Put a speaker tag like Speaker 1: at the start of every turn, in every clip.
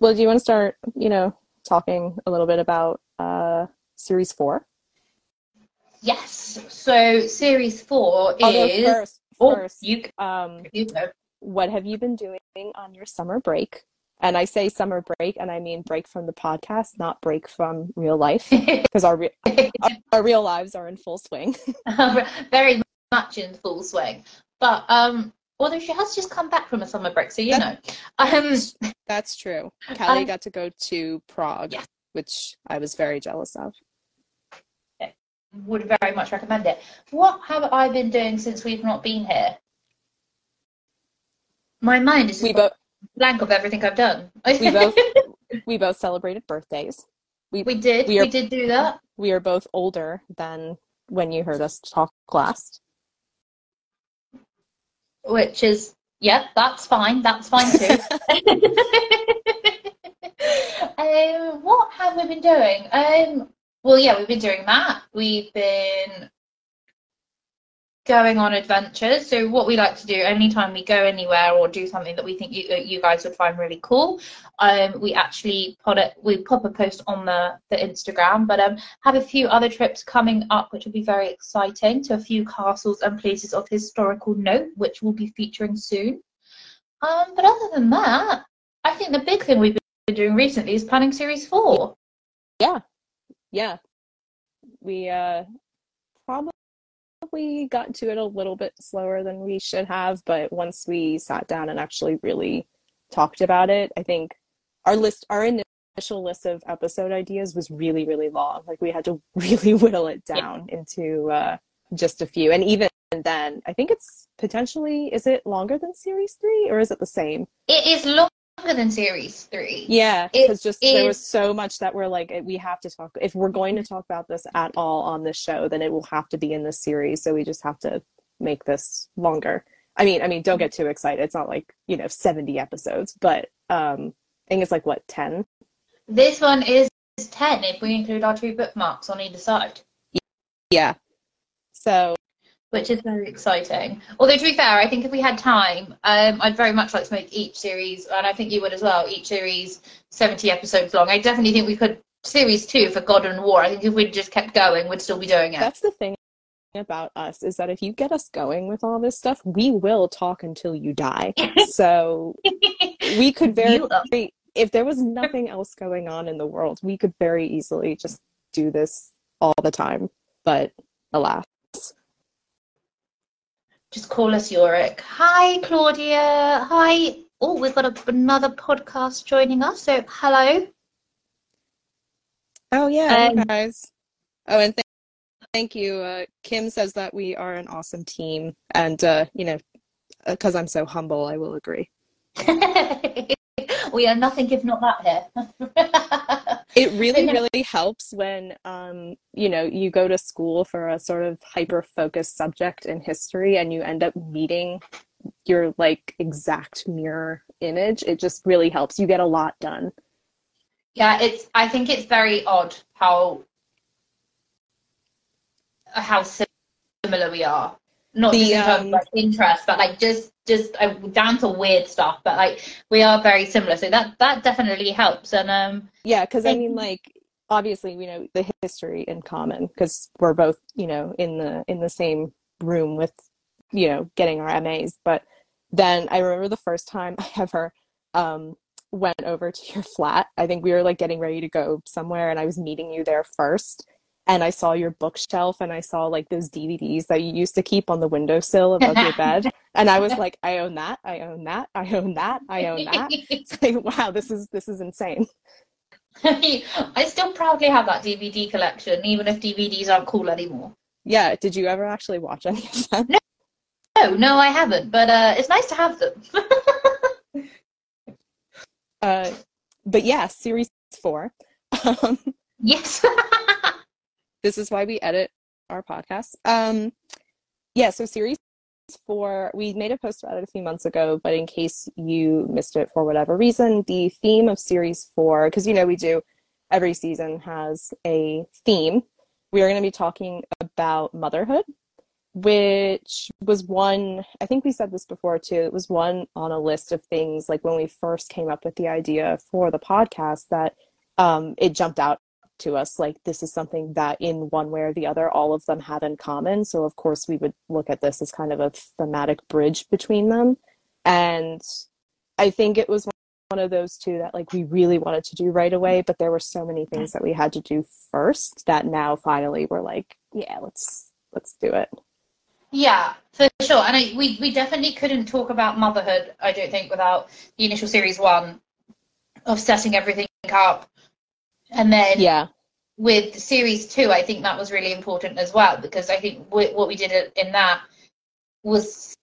Speaker 1: well, do you want to start, you know, talking a little bit about uh, series four?
Speaker 2: Yes. So series four
Speaker 1: Although
Speaker 2: is.
Speaker 1: first,
Speaker 2: oh, you,
Speaker 1: um,
Speaker 2: you
Speaker 1: what have you been doing on your summer break? And I say summer break, and I mean break from the podcast, not break from real life, because our, re- our our real lives are in full swing.
Speaker 2: Very much in full swing. But um, although she has just come back from a summer break, so you know. Um,
Speaker 1: That's true. Cally
Speaker 2: Um,
Speaker 1: got to go to Prague,
Speaker 2: Yes.
Speaker 1: which I was very jealous of.
Speaker 2: would very much recommend it. What have I been doing since we've not been here? My mind is just
Speaker 1: We both
Speaker 2: blank of everything I've done.
Speaker 1: we both we both celebrated birthdays. We
Speaker 2: we did
Speaker 1: we
Speaker 2: we, did do that.
Speaker 1: we are both older than when you heard us talk last.
Speaker 2: Which is yeah, that's fine. That's fine too. um, what have we been doing? Um, well, yeah, we've been doing that. We've been going on adventures. So what we like to do anytime we go anywhere or do something that we think you, you guys would find really cool, um, we actually put it, we pop a post on the, the Instagram, but um, have a few other trips coming up, which will be very exciting to a few castles and places of historical note, which we'll be featuring soon. Um, but other than that, I think the big thing we've been doing recently is planning series four.
Speaker 1: Yeah. Yeah. We uh probably got to it a little bit slower than we should have, but once we sat down and actually really talked about it, I think our list our initial list of episode ideas was really, really long. Like we had to really whittle it
Speaker 2: Yeah.
Speaker 1: down into uh just a few. And even then, I think it's potentially is it longer than series three or is it the same?
Speaker 2: It is longer than series three.
Speaker 1: Yeah, because just there was so much that we're like, we have to talk. If we're going to talk about this at all on this show, then it will have to be in this series. So we just have to make this longer. I mean, I mean, don't get too excited. It's not like you know seventy episodes, but um, I think it's like what ten.
Speaker 2: This one is 10 if we include our two bookmarks on either side,
Speaker 1: Yeah. So
Speaker 2: which is very exciting. Although, to be fair, I think if we had time, um, I'd very much like to make each series, and I think you would as well, each series 70 episodes long. I definitely think we could, series two for God and War, I think if we'd just kept going, we'd still be doing it.
Speaker 1: that's the thing about us is that if you get us going with all this stuff, we will talk until you die. so we could very
Speaker 2: are-
Speaker 1: if there was nothing else going on in the world, we could very easily just do this all the time. But alas.
Speaker 2: Just call us Yorick. Hi, Claudia. Hi. Oh, we've got a, another podcast joining us, so hello.
Speaker 1: Oh yeah,
Speaker 2: Um,
Speaker 1: guys. Oh, and th- thank you. Uh, Kim says that we are an awesome team, and uh, you know, because I'm so humble, I will agree.
Speaker 2: we are nothing if not that here.
Speaker 1: It really,
Speaker 2: Yeah.
Speaker 1: really helps when um, you know, you go to school for a sort of hyper-focused subject in history, and you end up meeting your like exact mirror image. It just really helps. You get a lot done.
Speaker 2: yeah, it's. I think it's very odd how how similar we are. Not
Speaker 1: The,
Speaker 2: just
Speaker 1: um,
Speaker 2: of like interest, but like just just uh, down to weird stuff. But like we are very similar, so that that definitely helps. And um,
Speaker 1: Yeah, because I mean, like, obviously, we know the history in common because we're both, you know, in the in the same room with, you know, getting our MAs. But then I remember the first time I ever um, went over to your flat. I think we were like getting ready to go somewhere, and I was meeting you there first. And I saw your bookshelf, and I saw like those DVDs that you used to keep on the windowsill above your bed. And I was like, I own that, I own that, I own that, I own that. It's like, wow, this is this is insane.
Speaker 2: I still proudly have that DVD collection, even if DVDs aren't cool anymore.
Speaker 1: Yeah, did you ever actually watch any of them?
Speaker 2: No, no, no I haven't, but uh, it's nice to have them.
Speaker 1: Uh, but yeah, series four. Um,
Speaker 2: yes.
Speaker 1: This is why we edit our podcast. Um, yeah, so series four, we made a post about it a few months ago, but in case you missed it for whatever reason, the theme of series four, because you know we do every season has a theme. We are going to be talking about motherhood. which was one, I think we said this before too, it was one on a list of things like when we first came up with the idea for the podcast that um, it jumped out to us like this is something that in one way or the other all of them have in common so of course we would look at this as kind of a thematic bridge between them and i think it was one of those two that like we really wanted to do right away but there were so many things that we had to do first that now finally we're like yeah let's let's do it
Speaker 2: yeah, for sure. And I, we, we definitely couldn't talk about motherhood, I don't think, without the initial series one of setting everything up. And then
Speaker 1: yeah.
Speaker 2: with series two, I think that was really important as well, because I think what we did in that was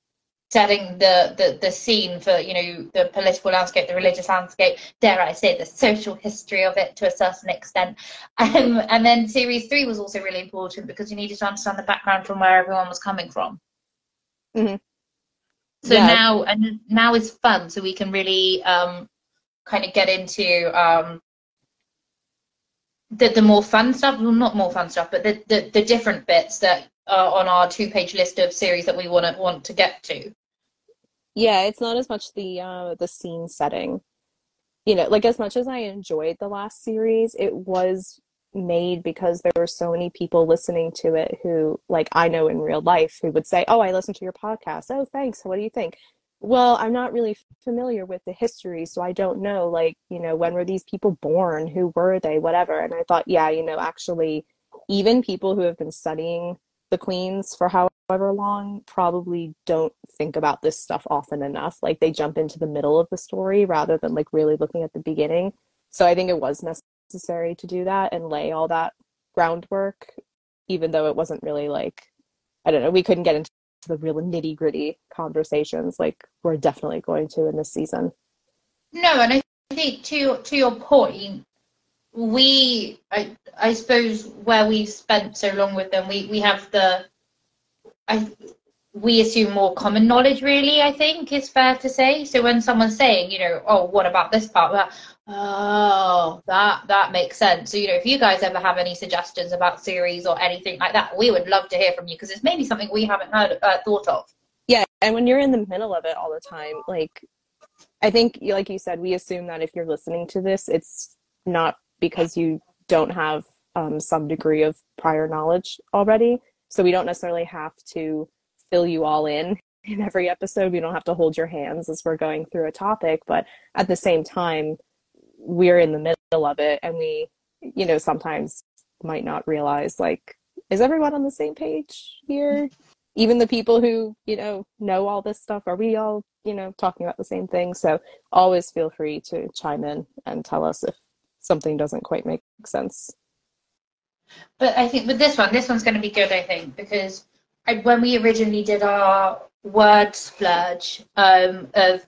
Speaker 2: setting the, the, the scene for, you know, the political landscape, the religious landscape, dare I say, the social history of it to a certain extent. Um, and then series three was also really important because you needed to understand the background from where everyone was coming from.
Speaker 1: Mm-hmm.
Speaker 2: So yeah. now, and now is fun, so we can really um, kind of get into um, the, the more fun stuff, well, not more fun stuff, but the, the, the different bits that are on our two page list of series that we want to want to get to.
Speaker 1: Yeah, it's not as much the uh, the scene setting. You know, like as much as I enjoyed the last series, it was made because there were so many people listening to it who like I know in real life who would say, "Oh, I listened to your podcast. Oh, thanks. What do you think?" Well, I'm not really familiar with the history, so I don't know like, you know, when were these people born? Who were they? Whatever. And I thought, yeah, you know, actually even people who have been studying the queens for however long probably don't think about this stuff often enough. Like they jump into the middle of the story rather than like really looking at the beginning. So I think it was necessary to do that and lay all that groundwork, even though it wasn't really like, I don't know, we couldn't get into the real nitty gritty conversations like we're definitely going to in this season.
Speaker 2: No, and I think to to your point, we I I suppose where we've spent so long with them, we we have the I we assume more common knowledge really i think is fair to say so when someone's saying you know oh what about this part well, oh that that makes sense so you know if you guys ever have any suggestions about series or anything like that we would love to hear from you because it's maybe something we haven't heard uh, thought of
Speaker 1: yeah and when you're in the middle of it all the time like i think like you said we assume that if you're listening to this it's not because you don't have um, some degree of prior knowledge already. So we don't necessarily have to fill you all in in every episode. We don't have to hold your hands as we're going through a topic, but at the same time, we're in the middle of it and we, you know, sometimes might not realize like, is everyone on the same page here? Even the people who, you know, know all this stuff, are we all, you know, talking about the same thing? So always feel free to chime in and tell us if something doesn't quite make sense.
Speaker 2: But I think with this one, this one's going to be good, I think, because I, when we originally did our word splurge um, of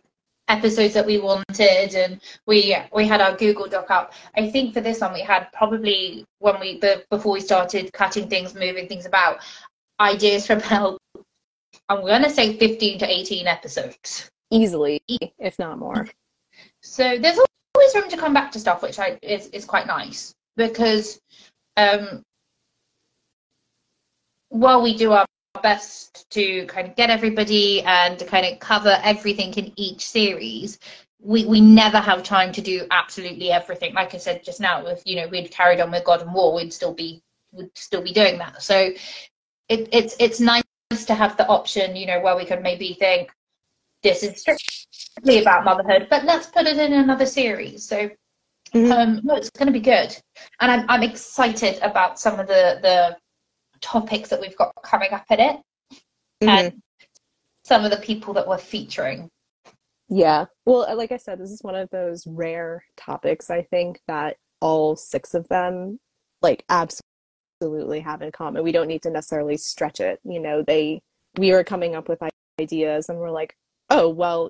Speaker 2: episodes that we wanted and we we had our google doc up. I think for this one we had probably when we before we started cutting things moving things about ideas for about i'm going to say 15 to 18 episodes.
Speaker 1: Easily if not more.
Speaker 2: So there's always room to come back to stuff, which I is is quite nice because um, while we do our best to kind of get everybody and to kind of cover everything in each series, we, we never have time to do absolutely everything. Like I said just now, if you know we'd carried on with God and War, we'd still be would still be doing that. So it, it's it's nice to have the option, you know, where we could maybe think this is strictly about motherhood, but let's put it in another series. So mm-hmm. um, no, it's going to be good, and I'm I'm excited about some of the the topics that we've got coming up in it, mm-hmm. and some of the people that we're featuring.
Speaker 1: Yeah, well, like I said, this is one of those rare topics. I think that all six of them, like, absolutely have in common. We don't need to necessarily stretch it. You know, they we are coming up with ideas, and we're like, oh well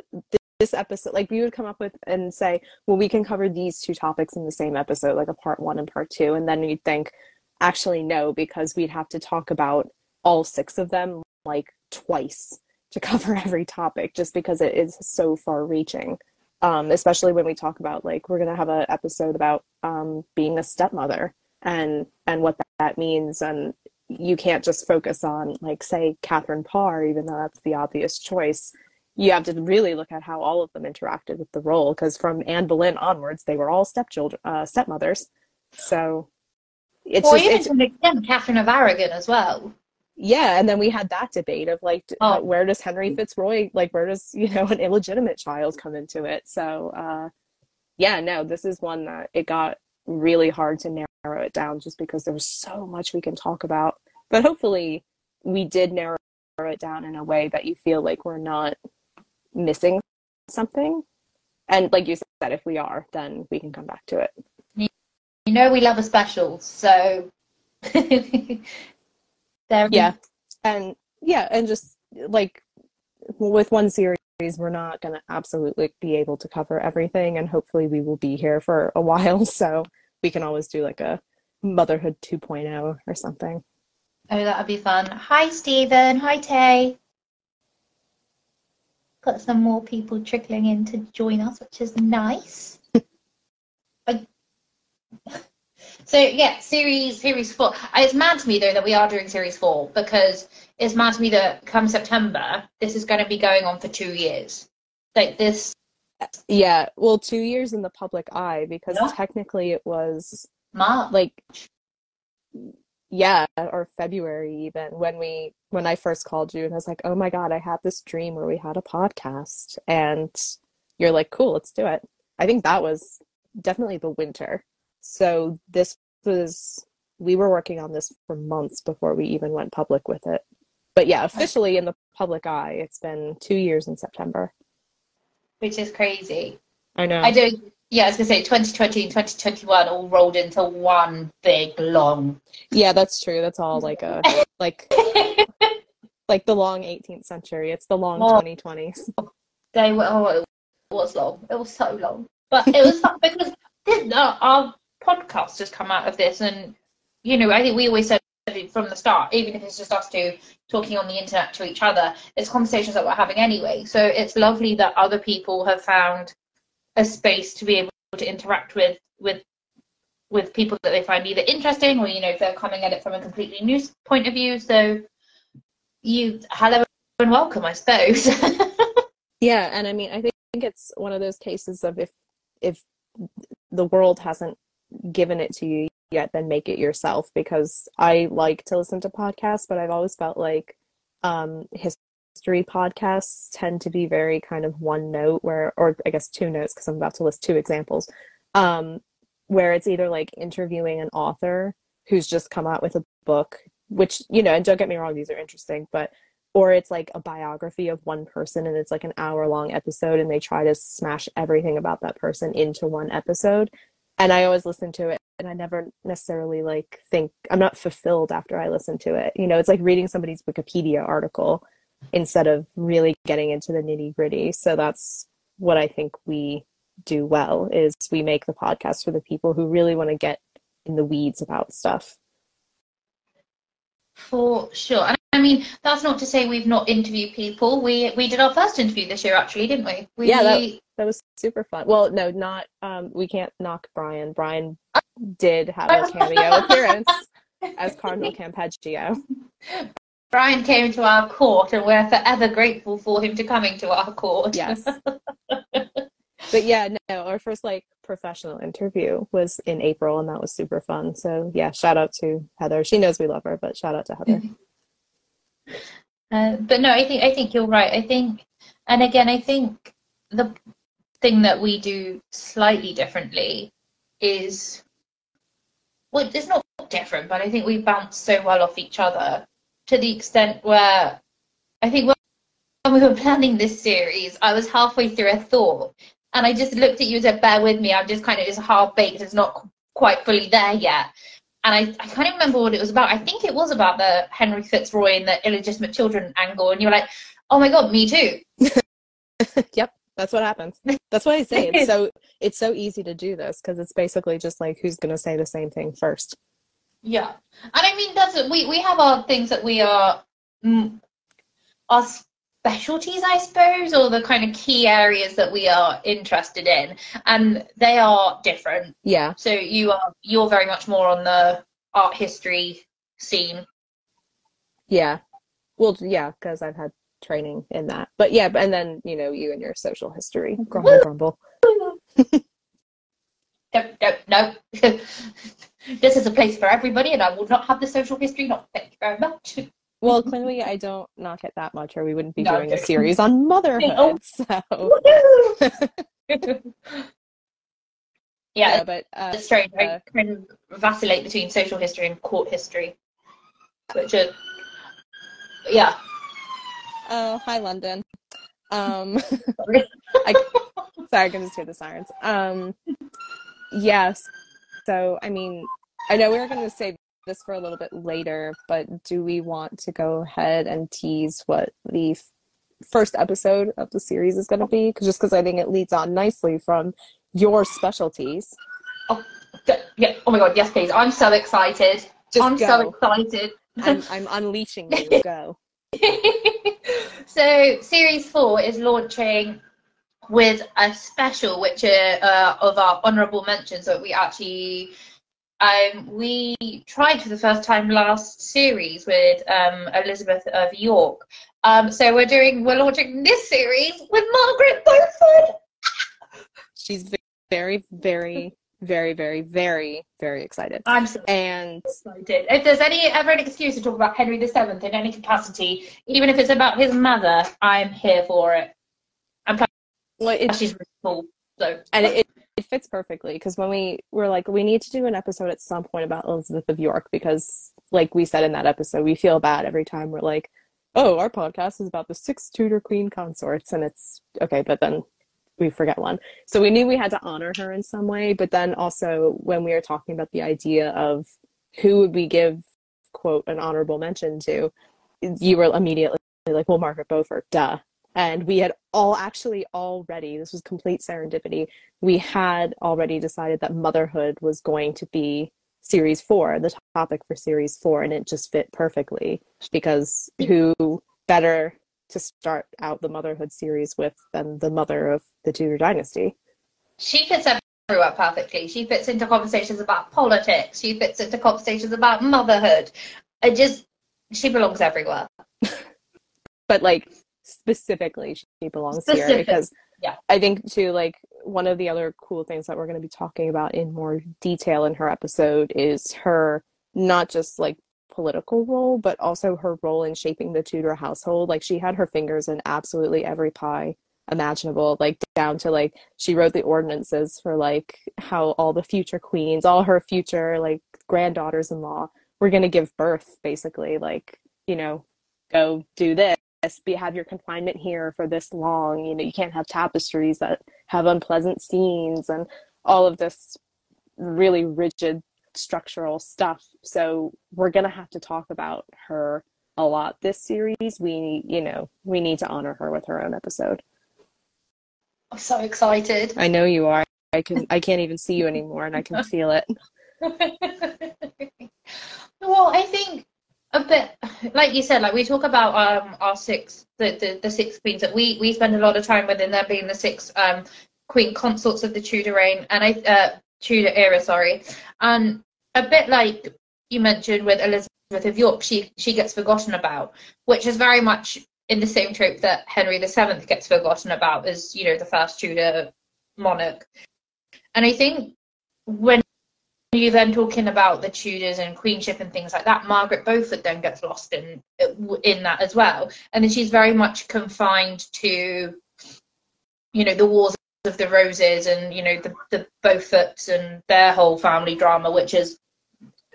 Speaker 1: this episode like we would come up with and say well we can cover these two topics in the same episode like a part one and part two and then you'd think actually no because we'd have to talk about all six of them like twice to cover every topic just because it is so far reaching um, especially when we talk about like we're going to have an episode about um, being a stepmother and and what that means and you can't just focus on like say Catherine Parr, even though that's the obvious choice. You have to really look at how all of them interacted with the role, because from Anne Boleyn onwards, they were all stepchildren, uh, stepmothers. So
Speaker 2: it's well, just, even it's, to an extent, Catherine of Aragon as well.
Speaker 1: Yeah, and then we had that debate of like, oh. uh, where does Henry Fitzroy, like, where does you know an illegitimate child come into it? So, uh, yeah, no, this is one that it got really hard to narrow it down just because there was so much we can talk about. But hopefully, we did narrow it down in a way that you feel like we're not missing something. And like you said, if we are, then we can come back to it.
Speaker 2: You know, we love a special, so
Speaker 1: there. Yeah, and yeah, and just like with one series, we're not going to absolutely be able to cover everything, and hopefully, we will be here for a while, so we can always do like a motherhood 2.0 or something.
Speaker 2: Oh, that would be fun. Hi, Stephen. Hi, Tay. Got some more people trickling in to join us, which is nice. So yeah, series series four. Uh, it's mad to me though that we are doing series four because it's mad to me that come September this is going to be going on for two years. Like this.
Speaker 1: Yeah, well, two years in the public eye because yeah. technically it was
Speaker 2: March.
Speaker 1: like yeah or february even when we when i first called you and i was like oh my god i had this dream where we had a podcast and you're like cool let's do it i think that was definitely the winter so this was we were working on this for months before we even went public with it but yeah officially in the public eye it's been two years in september
Speaker 2: which is crazy
Speaker 1: i know
Speaker 2: i do yeah, I was gonna say 2020 and 2021 all rolled into one big long.
Speaker 1: Yeah, that's true. That's all like a like like the long 18th century. It's the long oh, 2020s.
Speaker 2: They were. Oh, it was long. It was so long, but it was because uh, our podcast has come out of this, and you know, I think we always said from the start, even if it's just us two talking on the internet to each other, it's conversations that we're having anyway. So it's lovely that other people have found a space to be able to interact with with with people that they find either interesting or you know if they're coming at it from a completely new point of view. So you hello and welcome i suppose.
Speaker 1: Yeah and i mean i think it's one of those cases of if if the world hasn't given it to you yet then make it yourself because i like to listen to podcasts but i've always felt like um history podcasts tend to be very kind of one note where or i guess two notes because i'm about to list two examples um, where it's either like interviewing an author who's just come out with a book which you know and don't get me wrong these are interesting but or it's like a biography of one person and it's like an hour long episode and they try to smash everything about that person into one episode and i always listen to it and i never necessarily like think i'm not fulfilled after i listen to it you know it's like reading somebody's wikipedia article instead of really getting into the nitty gritty. So that's what I think we do well is we make the podcast for the people who really want to get in the weeds about stuff.
Speaker 2: For sure. And I mean, that's not to say we've not interviewed people. We we did our first interview this year actually, didn't we? we
Speaker 1: yeah, that, that was super fun. Well, no, not um we can't knock Brian. Brian did have a cameo appearance as Cardinal Campeggio.
Speaker 2: Brian came to our court and we're forever grateful for him to coming to our court.
Speaker 1: Yes. but yeah, no, our first like professional interview was in April and that was super fun. So yeah, shout out to Heather. She knows we love her, but shout out to Heather.
Speaker 2: Uh, but no, I think I think you're right. I think, and again, I think the thing that we do slightly differently is, well, it's not different, but I think we bounce so well off each other to the extent where I think when we were planning this series, I was halfway through a thought and I just looked at you and said, bear with me, I'm just kind of just half baked, it's not quite fully there yet. And I, I can't remember what it was about. I think it was about the Henry Fitzroy and the illegitimate children angle. And you were like, oh my God, me too.
Speaker 1: yep, that's what happens. That's why I say it's so it's so easy to do this because it's basically just like who's going to say the same thing first.
Speaker 2: Yeah, and I mean that's we we have our things that we are mm, our specialties, I suppose, or the kind of key areas that we are interested in, and they are different.
Speaker 1: Yeah.
Speaker 2: So you are you're very much more on the art history scene,
Speaker 1: Yeah. Well, yeah, because I've had training in that. But yeah, and then you know you and your social history. Grumble, grumble.
Speaker 2: no, no, no. this is a place for everybody, and I will not have the social history. Not thank you very much.
Speaker 1: Well, clearly I don't knock it that much, or we wouldn't be
Speaker 2: No,
Speaker 1: doing a series on motherhood. So
Speaker 2: yeah,
Speaker 1: yeah, but uh,
Speaker 2: it's strange. I
Speaker 1: uh,
Speaker 2: kind of vacillate between social history and court history, which are yeah.
Speaker 1: Oh, hi London. Um,
Speaker 2: Sorry.
Speaker 1: I, sorry, I can just hear the sirens. Um, yes. So, I mean, I know we were going to save this for a little bit later, but do we want to go ahead and tease what the f- first episode of the series is going to be? 'Cause- just because I think it leads on nicely from your specialties.
Speaker 2: Oh Yeah. Oh my god. Yes, please. I'm so excited.
Speaker 1: Just
Speaker 2: I'm
Speaker 1: go.
Speaker 2: so excited.
Speaker 1: I'm, I'm unleashing you. Go.
Speaker 2: so series four is launching with a special which are uh, of our honorable mentions that we actually um, we tried for the first time last series with um, Elizabeth of York. Um, so we're doing we're launching this series with Margaret Beaufort.
Speaker 1: She's very, very, very, very, very, very excited.
Speaker 2: I'm so
Speaker 1: And
Speaker 2: excited. If there's any ever an excuse to talk about Henry VII in any capacity, even if it's about his mother, I'm here for it. I'm.
Speaker 1: well, it,
Speaker 2: She's really cool. So
Speaker 1: and it, it fits perfectly because when we were like we need to do an episode at some point about elizabeth of york because like we said in that episode we feel bad every time we're like oh our podcast is about the six tudor queen consorts and it's okay but then we forget one. So we knew we had to honor her in some way but then also when we were talking about the idea of who would we give quote an honorable mention to you were immediately like well margaret beaufort duh. And we had all actually already this was complete serendipity we had already decided that motherhood was going to be series four the topic for series four and it just fit perfectly because who better to start out the motherhood series with than the mother of the tudor dynasty
Speaker 2: she fits everywhere perfectly. She fits into conversations about politics. She fits into conversations about motherhood. It just she belongs everywhere.
Speaker 1: but like specifically she belongs here because
Speaker 2: yeah.
Speaker 1: I think too like one of the other cool things that we're going to be talking about in more detail in her episode is her not just like political role but also her role in shaping the Tudor household. Like she had her fingers in absolutely every pie imaginable like down to like she wrote the ordinances for like how all the future queens all her future like granddaughters-in-law were going to give birth basically like you know go do this be have your confinement here for this long you know you can't have tapestries that have unpleasant scenes and all of this really rigid structural stuff. So we're going to have to talk about her a lot this series. We you know we need to honor her with her own episode.
Speaker 2: I'm so excited.
Speaker 1: i know you are. I can i can't even see you anymore and i can feel it.
Speaker 2: Well, I think a bit like you said, like we talk about um our six the, the, the six queens that we we spend a lot of time with and there being the six um queen consorts of the Tudor reign and I uh Tudor era, sorry. And a bit like you mentioned with Elizabeth of York, she she gets forgotten about, which is very much in the same trope that Henry VII gets forgotten about as, you know, the first Tudor monarch. And I think when you're then talking about the Tudors and queenship and things like that, Margaret Beaufort then gets lost in in that as well. And then she's very much confined to, you know, the wars of the roses and, you know, the, the Beauforts and their whole family drama, which is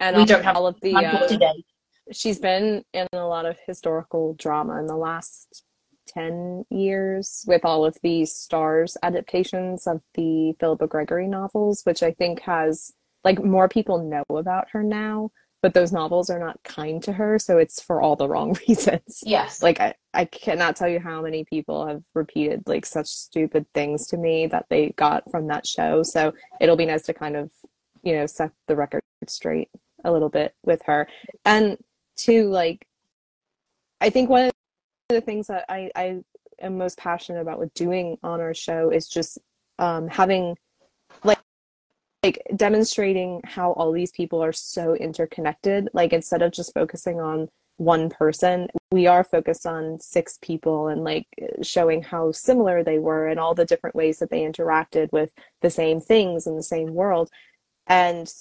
Speaker 1: and
Speaker 2: we don't have
Speaker 1: all of the uh,
Speaker 2: today.
Speaker 1: she's been in a lot of historical drama in the last 10 years with all of the Starz adaptations of the philippa gregory novels which i think has like more people know about her now but those novels are not kind to her so it's for all the wrong reasons
Speaker 2: Yes.
Speaker 1: like I, I cannot tell you how many people have repeated like such stupid things to me that they got from that show so it'll be nice to kind of you know set the record straight a little bit with her and to like i think one of the things that i i am most passionate about with doing on our show is just um having like like demonstrating how all these people are so interconnected like instead of just focusing on one person. We are focused on six people and like showing how similar they were and all the different ways that they interacted with the same things in the same world. And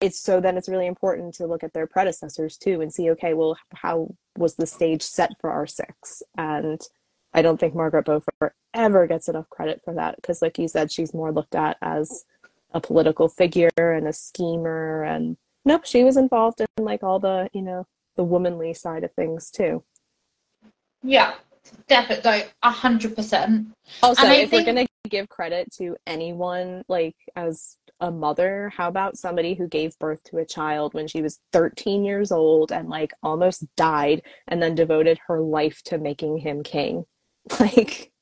Speaker 1: it's so then it's really important to look at their predecessors too and see okay well how was the stage set for our six and i don't think margaret beaufort ever gets enough credit for that because like you said she's more looked at as a political figure and a schemer and nope she was involved in like all the you know the womanly side of things too.
Speaker 2: Yeah definitely a hundred percent.
Speaker 1: Also if think... we're gonna give credit to anyone like as a mother how about somebody who gave birth to a child when she was 13 years old and like almost died and then devoted her life to making him king? Like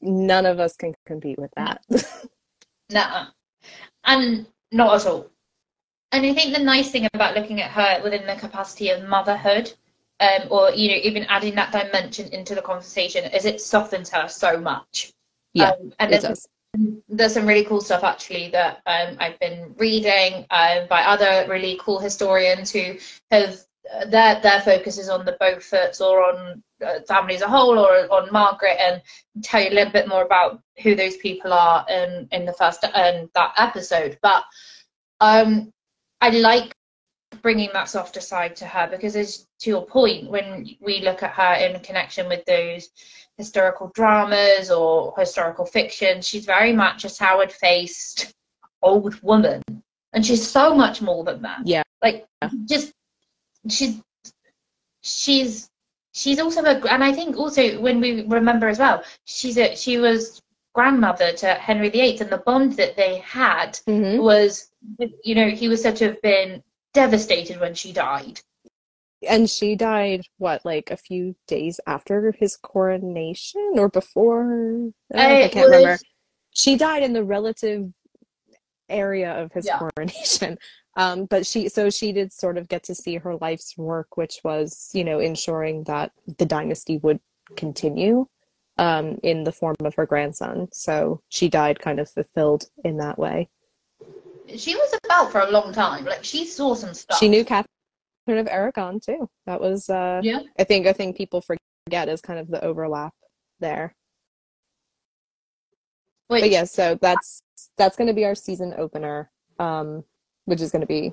Speaker 1: none of us can compete with that.
Speaker 2: Nah and not at all. And i think the nice thing about looking at her within the capacity of motherhood um, or you know even adding that dimension into the conversation is it softens her so much.
Speaker 1: Yeah um, and it does.
Speaker 2: there's some really cool stuff actually that um, I've been reading uh, by other really cool historians who have uh, their their focus is on the Beauforts or on family as a whole or on Margaret and tell you a little bit more about who those people are in in the first in that episode. But um, I like bringing that softer side to her because, as to your point, when we look at her in connection with those historical dramas or historical fiction. She's very much a soured faced old woman. And she's so much more than that.
Speaker 1: Yeah.
Speaker 2: Like just she's she's she's also a and I think also when we remember as well, she's a she was grandmother to Henry VIII and the bond that they had mm-hmm. was you know, he was said to have been devastated when she died
Speaker 1: and she died what like a few days after his coronation or before I, I can't remember she died in the relative area of his yeah. coronation um, but she so she did sort of get to see her life's work which was you know ensuring that the dynasty would continue um, in the form of her grandson so she died kind of fulfilled in that way
Speaker 2: she was about for a long time like she saw some stuff
Speaker 1: she knew Catherine of Aragon too. That was uh
Speaker 2: yeah.
Speaker 1: I think I think people forget is kind of the overlap there. Which, but yeah, so that's that's going to be our season opener, um, which is going to be,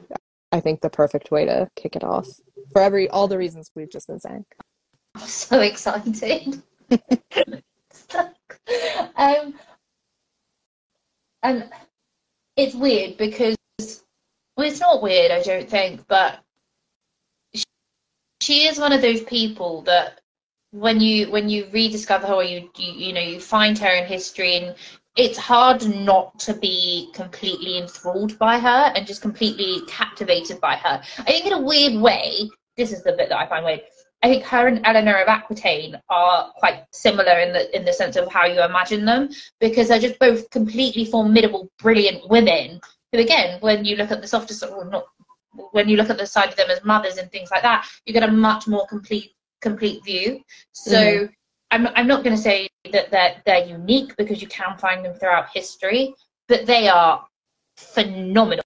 Speaker 1: I think, the perfect way to kick it off for every all the reasons we've just been saying.
Speaker 2: I'm so excited. um, and it's weird because well, it's not weird, I don't think, but she is one of those people that when you when you rediscover her you, you you know you find her in history and it's hard not to be completely enthralled by her and just completely captivated by her. I think in a weird way, this is the bit that I find weird. I think her and Eleanor of Aquitaine are quite similar in the in the sense of how you imagine them, because they're just both completely formidable, brilliant women. Who, again, when you look at the softer, or not when you look at the side of them as mothers and things like that, you get a much more complete complete view. So mm-hmm. I'm I'm not going to say that they're they're unique because you can find them throughout history, but they are phenomenal.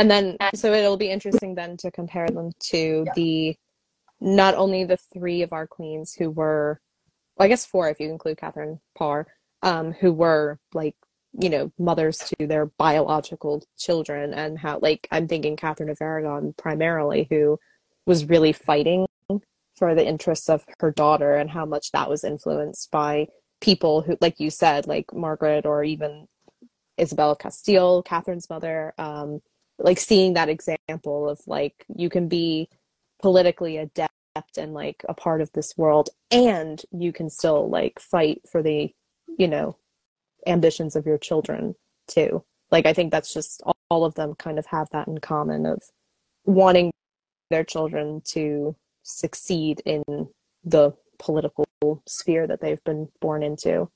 Speaker 1: And then, so it'll be interesting then to compare them to yeah. the not only the three of our queens who were, well, I guess four if you include Catherine Parr, um, who were like you know mothers to their biological children and how like i'm thinking catherine of aragon primarily who was really fighting for the interests of her daughter and how much that was influenced by people who like you said like margaret or even isabel castile catherine's mother um, like seeing that example of like you can be politically adept and like a part of this world and you can still like fight for the you know ambitions of your children too. Like I think that's just all, all of them kind of have that in common of wanting their children to succeed in the political sphere that they've been born into.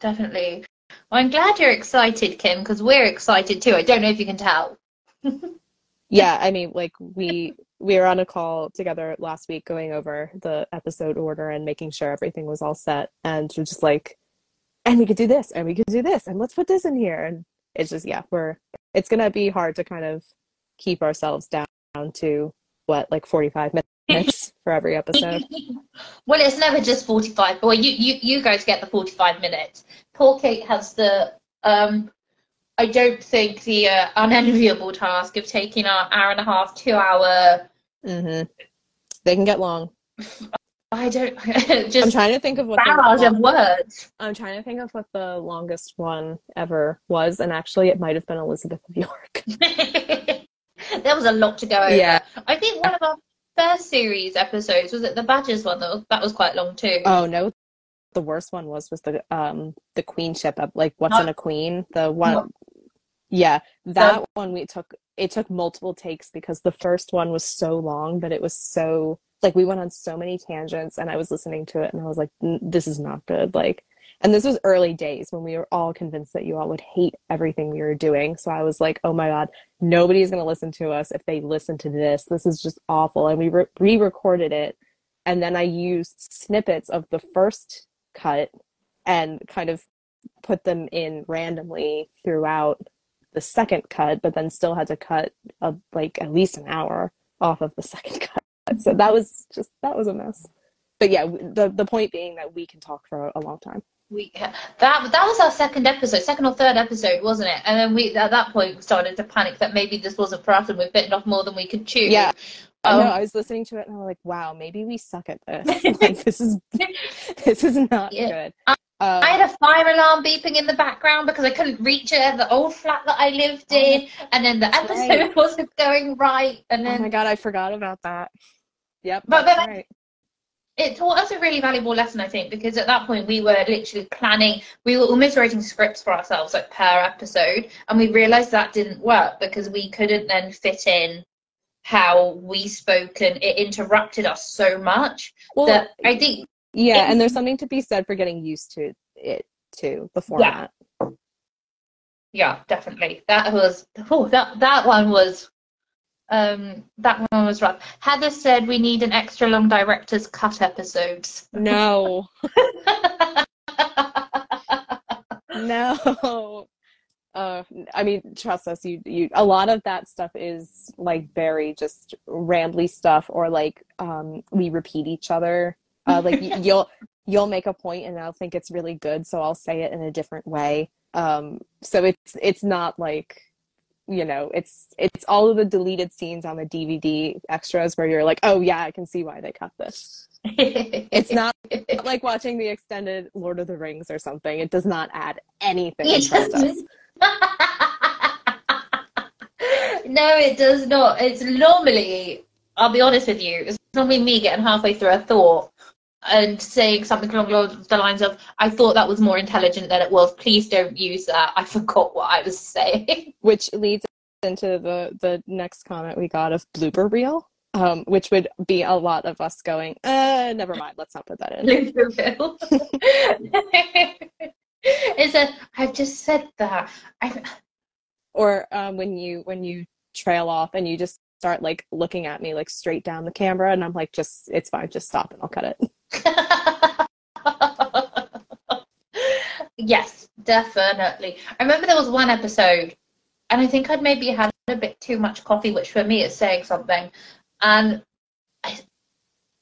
Speaker 2: Definitely. Well, I'm glad you're excited, Kim, because we're excited too. I don't know if you can tell.
Speaker 1: yeah, I mean, like we we were on a call together last week going over the episode order and making sure everything was all set and we're just like and we could do this and we could do this and let's put this in here and it's just yeah we're it's gonna be hard to kind of keep ourselves down to what like 45 minutes for every episode.
Speaker 2: well, it's never just 45. Boy, you, you, you guys get the 45 minutes. Poor Kate has the, um, I don't think the uh, unenviable task of taking our hour and a half, two hour.
Speaker 1: Mm-hmm. They can get long.
Speaker 2: I don't.
Speaker 1: just I'm trying to think of what
Speaker 2: barrage of words.
Speaker 1: I'm trying to think of what the longest one ever was, and actually, it might have been Elizabeth of York.
Speaker 2: there was a lot to go over. Yeah, I think one of our first series episodes was it the Badgers one that was, that was quite long too.
Speaker 1: Oh no, the worst one was was the um the Queen ship up like what's Not, in a Queen the one. Yeah, that one we took. It took multiple takes because the first one was so long, but it was so like we went on so many tangents and I was listening to it and I was like, this is not good. Like, and this was early days when we were all convinced that you all would hate everything we were doing. So I was like, oh my God, nobody's going to listen to us if they listen to this. This is just awful. And we re recorded it. And then I used snippets of the first cut and kind of put them in randomly throughout the second cut, but then still had to cut a, like at least an hour off of the second cut so that was just that was a mess but yeah the the point being that we can talk for a long time
Speaker 2: we that that was our second episode second or third episode wasn't it and then we at that point we started to panic that maybe this wasn't for us and we've bitten off more than we could chew
Speaker 1: yeah um, I, know, I was listening to it and I'm like, wow, maybe we suck at this. like, this is this is not yeah. good.
Speaker 2: Um, I had a fire alarm beeping in the background because I couldn't reach it the old flat that I lived oh, in, and then the episode right. wasn't going right. And then,
Speaker 1: oh my god, I forgot about that. Yep. But then right.
Speaker 2: It taught us a really valuable lesson, I think, because at that point we were literally planning, we were almost writing scripts for ourselves, like per episode, and we realized that didn't work because we couldn't then fit in how we spoke and it interrupted us so much well, that I think.
Speaker 1: Yeah, it, and there's something to be said for getting used to it too, the format.
Speaker 2: Yeah, yeah definitely. That was, oh, that, that one was um, that one was rough. Heather said we need an extra long director's cut episodes.
Speaker 1: No. no. Uh, I mean, trust us. You, you. A lot of that stuff is like very just rambly stuff, or like um, we repeat each other. Uh, like you'll you'll make a point, and I'll think it's really good, so I'll say it in a different way. Um, so it's it's not like you know it's it's all of the deleted scenes on the dvd extras where you're like oh yeah i can see why they cut this. It's not like watching the extended lord of the rings or something. It does not add anything it
Speaker 2: no it does not. It's normally i'll be honest with you it's normally me getting halfway through a thought and saying something along the lines of, I thought that was more intelligent than it was. Please don't use that. I forgot what I was saying.
Speaker 1: Which leads into the, the next comment we got of blooper reel, um, which would be a lot of us going, uh, never mind, let's not put that in. Blooper reel.
Speaker 2: Is it, I've just said that. I've...
Speaker 1: Or um, when you when you trail off and you just start like looking at me like straight down the camera and I'm like just it's fine just stop and I'll cut it.
Speaker 2: yes, definitely. I remember there was one episode, and I think I'd maybe had a bit too much coffee, which for me is saying something. And I,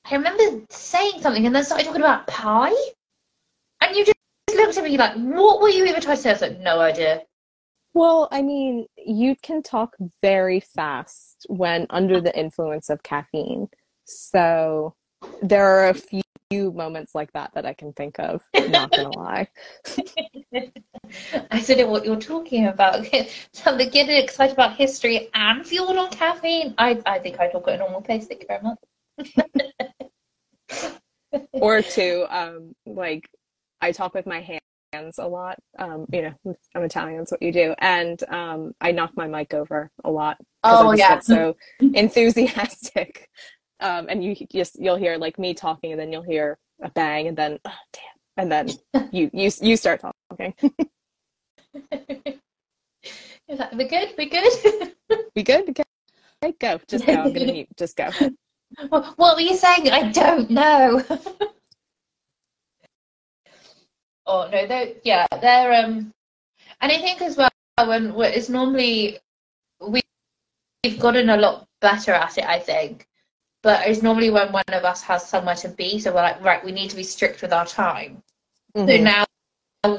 Speaker 2: I remember saying something and then started talking about pie. And you just looked at me like, what were you even trying to say? I was like, no idea.
Speaker 1: Well, I mean, you can talk very fast when under the influence of caffeine. So there are a few moments like that that I can think of. Not gonna lie.
Speaker 2: I don't know what you're talking about. Something getting excited about history and fueled on caffeine. I I think I talk at a normal pace. Thank you very
Speaker 1: much. or two, um, like I talk with my hands a lot. Um, you know, I'm Italian. That's what you do, and um, I knock my mic over a lot.
Speaker 2: Oh yeah,
Speaker 1: so enthusiastic um, and you just you'll hear like me talking, and then you'll hear a bang, and then oh, damn, and then you you you start talking.
Speaker 2: Is that we good? We good?
Speaker 1: we good? Okay, go. Just go. I'm gonna mute. Just go.
Speaker 2: What were you saying? I don't know. Oh no, they yeah, they're um, and I think as well when it's normally we've gotten a lot better at it, I think. But it's normally when one of us has somewhere to be, so we're like, right, we need to be strict with our time. Mm-hmm. So now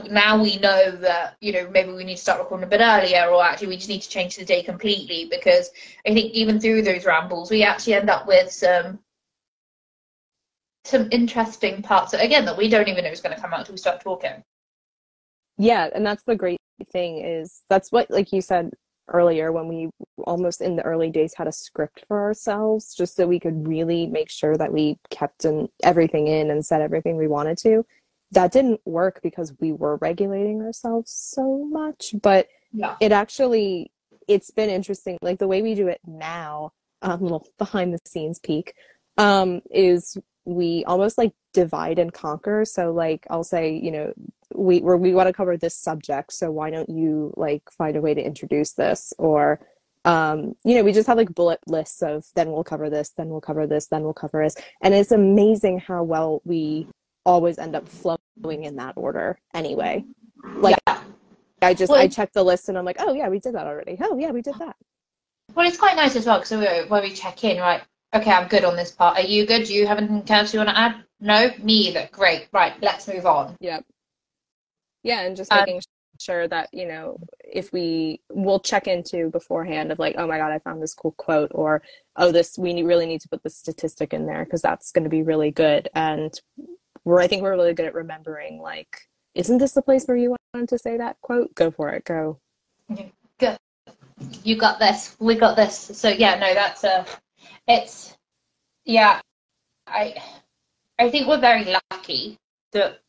Speaker 2: now we know that you know maybe we need to start recording a bit earlier or actually we just need to change the day completely because i think even through those rambles we actually end up with some some interesting parts again that we don't even know is going to come out until we start talking
Speaker 1: yeah and that's the great thing is that's what like you said earlier when we almost in the early days had a script for ourselves just so we could really make sure that we kept in, everything in and said everything we wanted to that didn't work because we were regulating ourselves so much but yeah. it actually it's been interesting like the way we do it now a um, little behind the scenes peek um, is we almost like divide and conquer so like i'll say you know we we want to cover this subject so why don't you like find a way to introduce this or um you know we just have like bullet lists of then we'll cover this then we'll cover this then we'll cover this and it's amazing how well we always end up flowing in that order anyway. Like yeah. I just well, I check the list and I'm like, oh yeah, we did that already. Oh yeah, we did that.
Speaker 2: Well, it's quite nice as well because we when we check in, right? Okay, I'm good on this part. Are you good? Do you have anything else you want to add? No, me either. Great. Right, let's move on.
Speaker 1: Yep. Yeah, and just making um, sure that you know if we will check into beforehand of like, oh my god, I found this cool quote, or oh this we really need to put this statistic in there because that's going to be really good, and we're I think we're really good at remembering like, isn't this the place where you wanted to say that quote? Go for it. Go.
Speaker 2: Good. You got this. We got this. So yeah, no, that's a. It's yeah. I I think we're very lucky that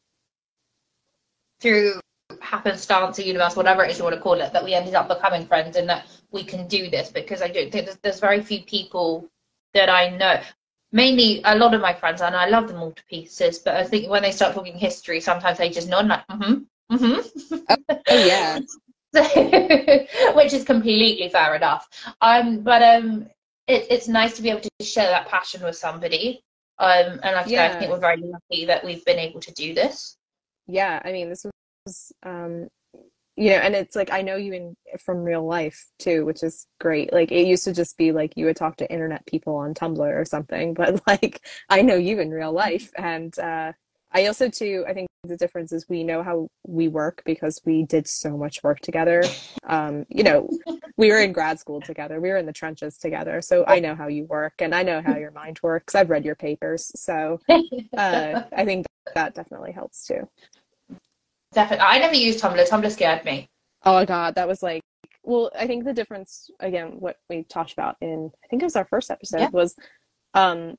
Speaker 2: through happenstance or universe, whatever it is you want to call it, that we ended up becoming friends and that we can do this because I don't think there's, there's very few people that I know mainly a lot of my friends, and I love them all to pieces, but I think when they start talking history, sometimes they just nod like, mm-hmm, mm-hmm.
Speaker 1: Oh, oh yeah.
Speaker 2: which is completely fair enough. Um, but um, it, it's nice to be able to share that passion with somebody. Um, and like yeah. I think we're very lucky that we've been able to do this.
Speaker 1: Yeah, I mean, this was um, you know and it's like i know you in from real life too which is great like it used to just be like you would talk to internet people on tumblr or something but like i know you in real life and uh i also too i think the difference is we know how we work because we did so much work together um you know we were in grad school together we were in the trenches together so i know how you work and i know how your mind works i've read your papers so uh i think that definitely helps too
Speaker 2: Definitely. I never used Tumblr. Tumblr scared me.
Speaker 1: Oh my god, that was like well, I think the difference again, what we talked about in I think it was our first episode yeah. was um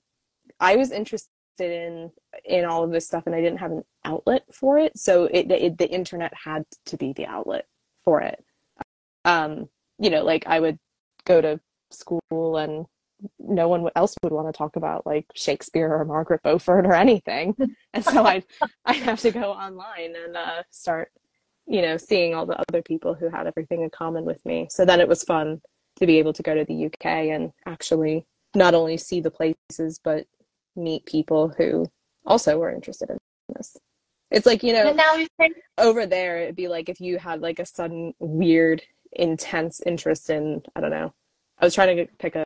Speaker 1: I was interested in in all of this stuff and I didn't have an outlet for it. So it, it the internet had to be the outlet for it. Um, you know, like I would go to school and no one else would want to talk about like Shakespeare or Margaret Beaufort or anything. and so I'd, I'd have to go online and uh, start, you know, seeing all the other people who had everything in common with me. So then it was fun to be able to go to the UK and actually not only see the places, but meet people who also were interested in this. It's like, you know, over there, it'd be like if you had like a sudden weird, intense interest in, I don't know, I was trying to pick a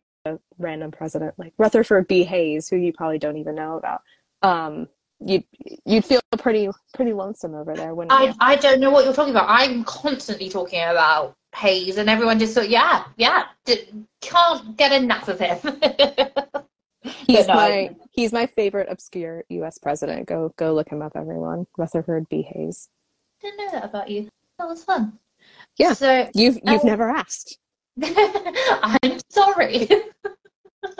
Speaker 1: random president like Rutherford B. Hayes, who you probably don't even know about, um, you'd you'd feel pretty pretty lonesome over there. When
Speaker 2: I I don't know what you're talking about. I'm constantly talking about Hayes, and everyone just thought, yeah, yeah, can't get enough of him.
Speaker 1: he's no. my he's my favorite obscure U.S. president. Go go look him up, everyone. Rutherford B. Hayes.
Speaker 2: Didn't know that about you. That was fun.
Speaker 1: Yeah. So you've you've um, never asked.
Speaker 2: I'm sorry.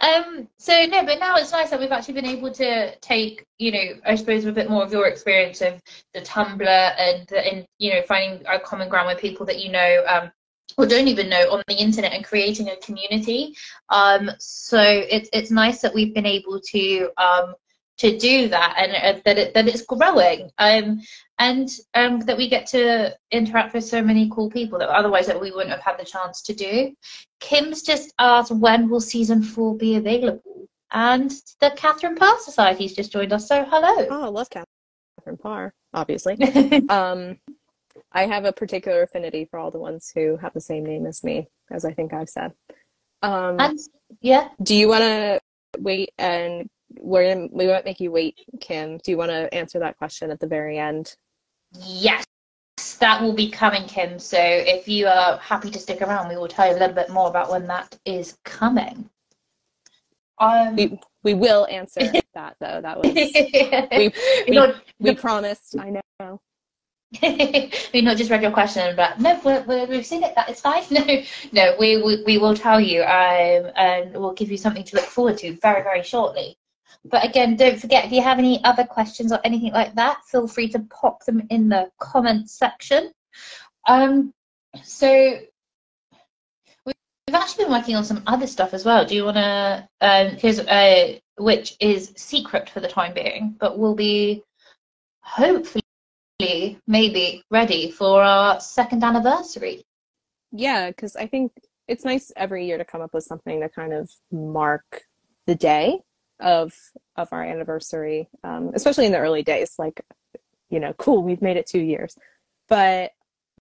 Speaker 2: um, so no, but now it's nice that we've actually been able to take, you know, I suppose a bit more of your experience of the Tumblr and the, and you know finding a common ground with people that you know um, or don't even know on the internet and creating a community. Um, so it's it's nice that we've been able to um, to do that and uh, that it, that it's growing um, and um, that we get to interact with so many cool people that otherwise that we wouldn't have had the chance to do. Kim's just asked when will season four be available, and the Catherine Parr Society's just joined us. So hello.
Speaker 1: Oh, I love Catherine Parr, obviously. I have a particular affinity for all the ones who have the same name as me, as I think I've said. Um,
Speaker 2: And yeah,
Speaker 1: do you want to wait and we're we won't make you wait, Kim. Do you want to answer that question at the very end?
Speaker 2: yes, that will be coming, Kim. So if you are happy to stick around, we will tell you a little bit more about when that is coming. Um,
Speaker 1: We we will answer that though. That was
Speaker 2: we,
Speaker 1: we, we promised. I know.
Speaker 2: we not just read your question, but no, we're, we've seen it. That is fine. No, no, we, we we will tell you, um, and we'll give you something to look forward to very very shortly. But again, don't forget if you have any other questions or anything like that, feel free to pop them in the comments section. Um, so we- we've actually been working on some other stuff as well. Do you want to? Because uh, which is secret for the time being, but will be hopefully maybe ready for our second anniversary.
Speaker 1: Yeah, because I think it's nice every year to come up with something to kind of mark the day of of our anniversary, um, especially in the early days. Like, you know, cool, we've made it two years. But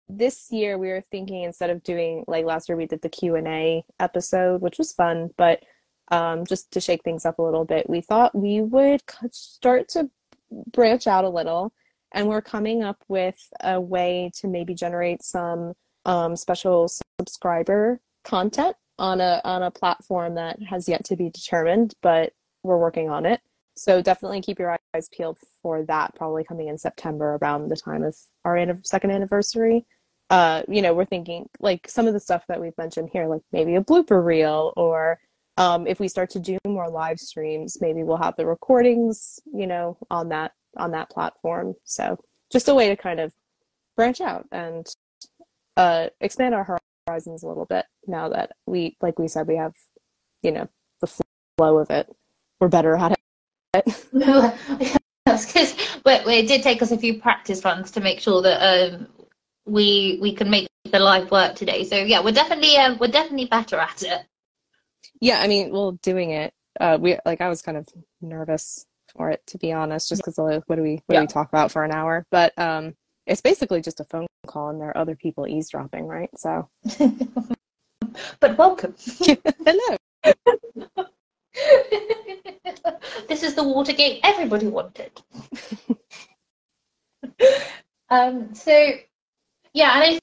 Speaker 1: this year we were thinking instead of doing like last year we did the Q and A episode, which was fun, but um, just to shake things up a little bit, we thought we would start to branch out a little, and we're coming up with a way to maybe generate some um, special subscriber content on a on a platform that has yet to be determined, but we're working on it. So definitely keep your eyes peeled for that. Probably coming in September around the time of our second anniversary. Uh, you know, we're thinking like some of the stuff that we've mentioned here, like maybe a blooper reel, or um, if we start to do more live streams, maybe we'll have the recordings, you know, on that on that platform. So just a way to kind of branch out and uh, expand our horizons a little bit now that we, like we said, we have, you know, the flow of it. We're better at it.
Speaker 2: Because but it did take us a few practice runs to make sure that um, we we can make the live work today. So yeah, we're definitely um, we're definitely better at it.
Speaker 1: Yeah, I mean, well, doing it, uh, we like I was kind of nervous for it to be honest, just because like, what do we what do we talk about for an hour? But um, it's basically just a phone call, and there are other people eavesdropping, right? So
Speaker 2: But welcome.
Speaker 1: hello.
Speaker 2: this is the Watergate everybody wanted. um, so, yeah, and I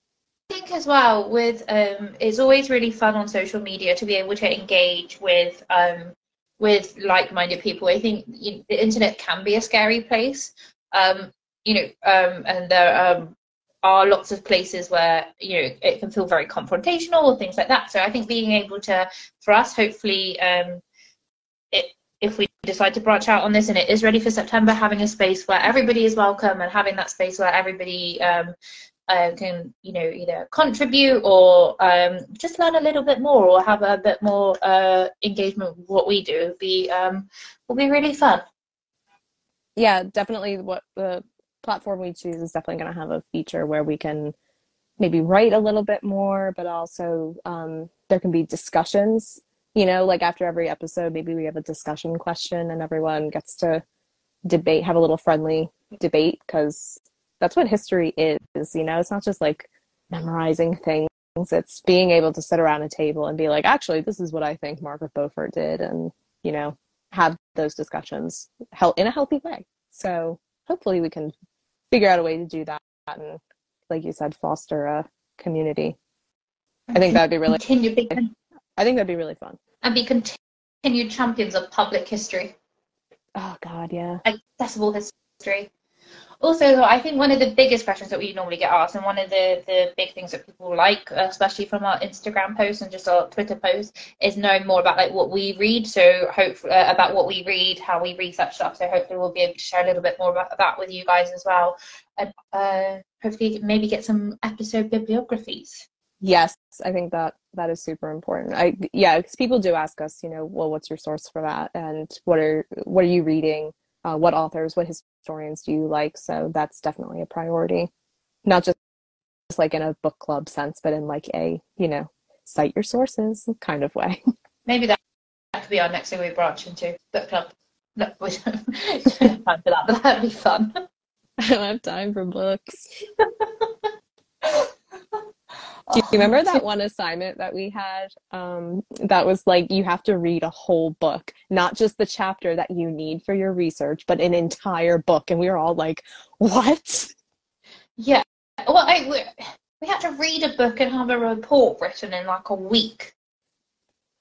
Speaker 2: think as well with um, it's always really fun on social media to be able to engage with um, with like-minded people. I think you the internet can be a scary place, um, you know, um, and there um, are lots of places where you know it can feel very confrontational or things like that. So I think being able to, for us, hopefully, um, it, if we decide to branch out on this and it is ready for September, having a space where everybody is welcome and having that space where everybody um, uh, can, you know, either contribute or um, just learn a little bit more or have a bit more uh, engagement with what we do would be um, will be really fun.
Speaker 1: yeah, definitely what the platform we choose is definitely going to have a feature where we can maybe write a little bit more, but also um, there can be discussions. You know, like after every episode, maybe we have a discussion question and everyone gets to debate, have a little friendly debate because that's what history is. You know, it's not just like memorizing things, it's being able to sit around a table and be like, actually, this is what I think Margaret Beaufort did, and, you know, have those discussions in a healthy way. So hopefully we can figure out a way to do that and, like you said, foster a community. I think that'd be really.
Speaker 2: Continue be,
Speaker 1: I think that'd be really fun.
Speaker 2: and be continued champions of public history.
Speaker 1: Oh God, yeah.
Speaker 2: accessible history. Also, I think one of the biggest questions that we normally get asked, and one of the, the big things that people like, especially from our Instagram posts and just our Twitter posts, is knowing more about like what we read. So, hopefully, uh, about what we read, how we research stuff. So, hopefully, we'll be able to share a little bit more about that with you guys as well, and uh, hopefully, maybe get some episode bibliographies.
Speaker 1: Yes, I think that that is super important. I yeah, because people do ask us, you know, well, what's your source for that, and what are what are you reading? Uh, what authors, what historians do you like? So that's definitely a priority, not just just like in a book club sense, but in like a you know cite your sources kind of way.
Speaker 2: Maybe that, that could be our next thing we branch into book club. No, we don't have time for that, but that'd be fun.
Speaker 1: I don't have time for books. Do you remember that one assignment that we had? Um, that was like you have to read a whole book, not just the chapter that you need for your research, but an entire book. And we were all like, "What?"
Speaker 2: Yeah. Well, I, we, we had to read a book and have a report written in like a week.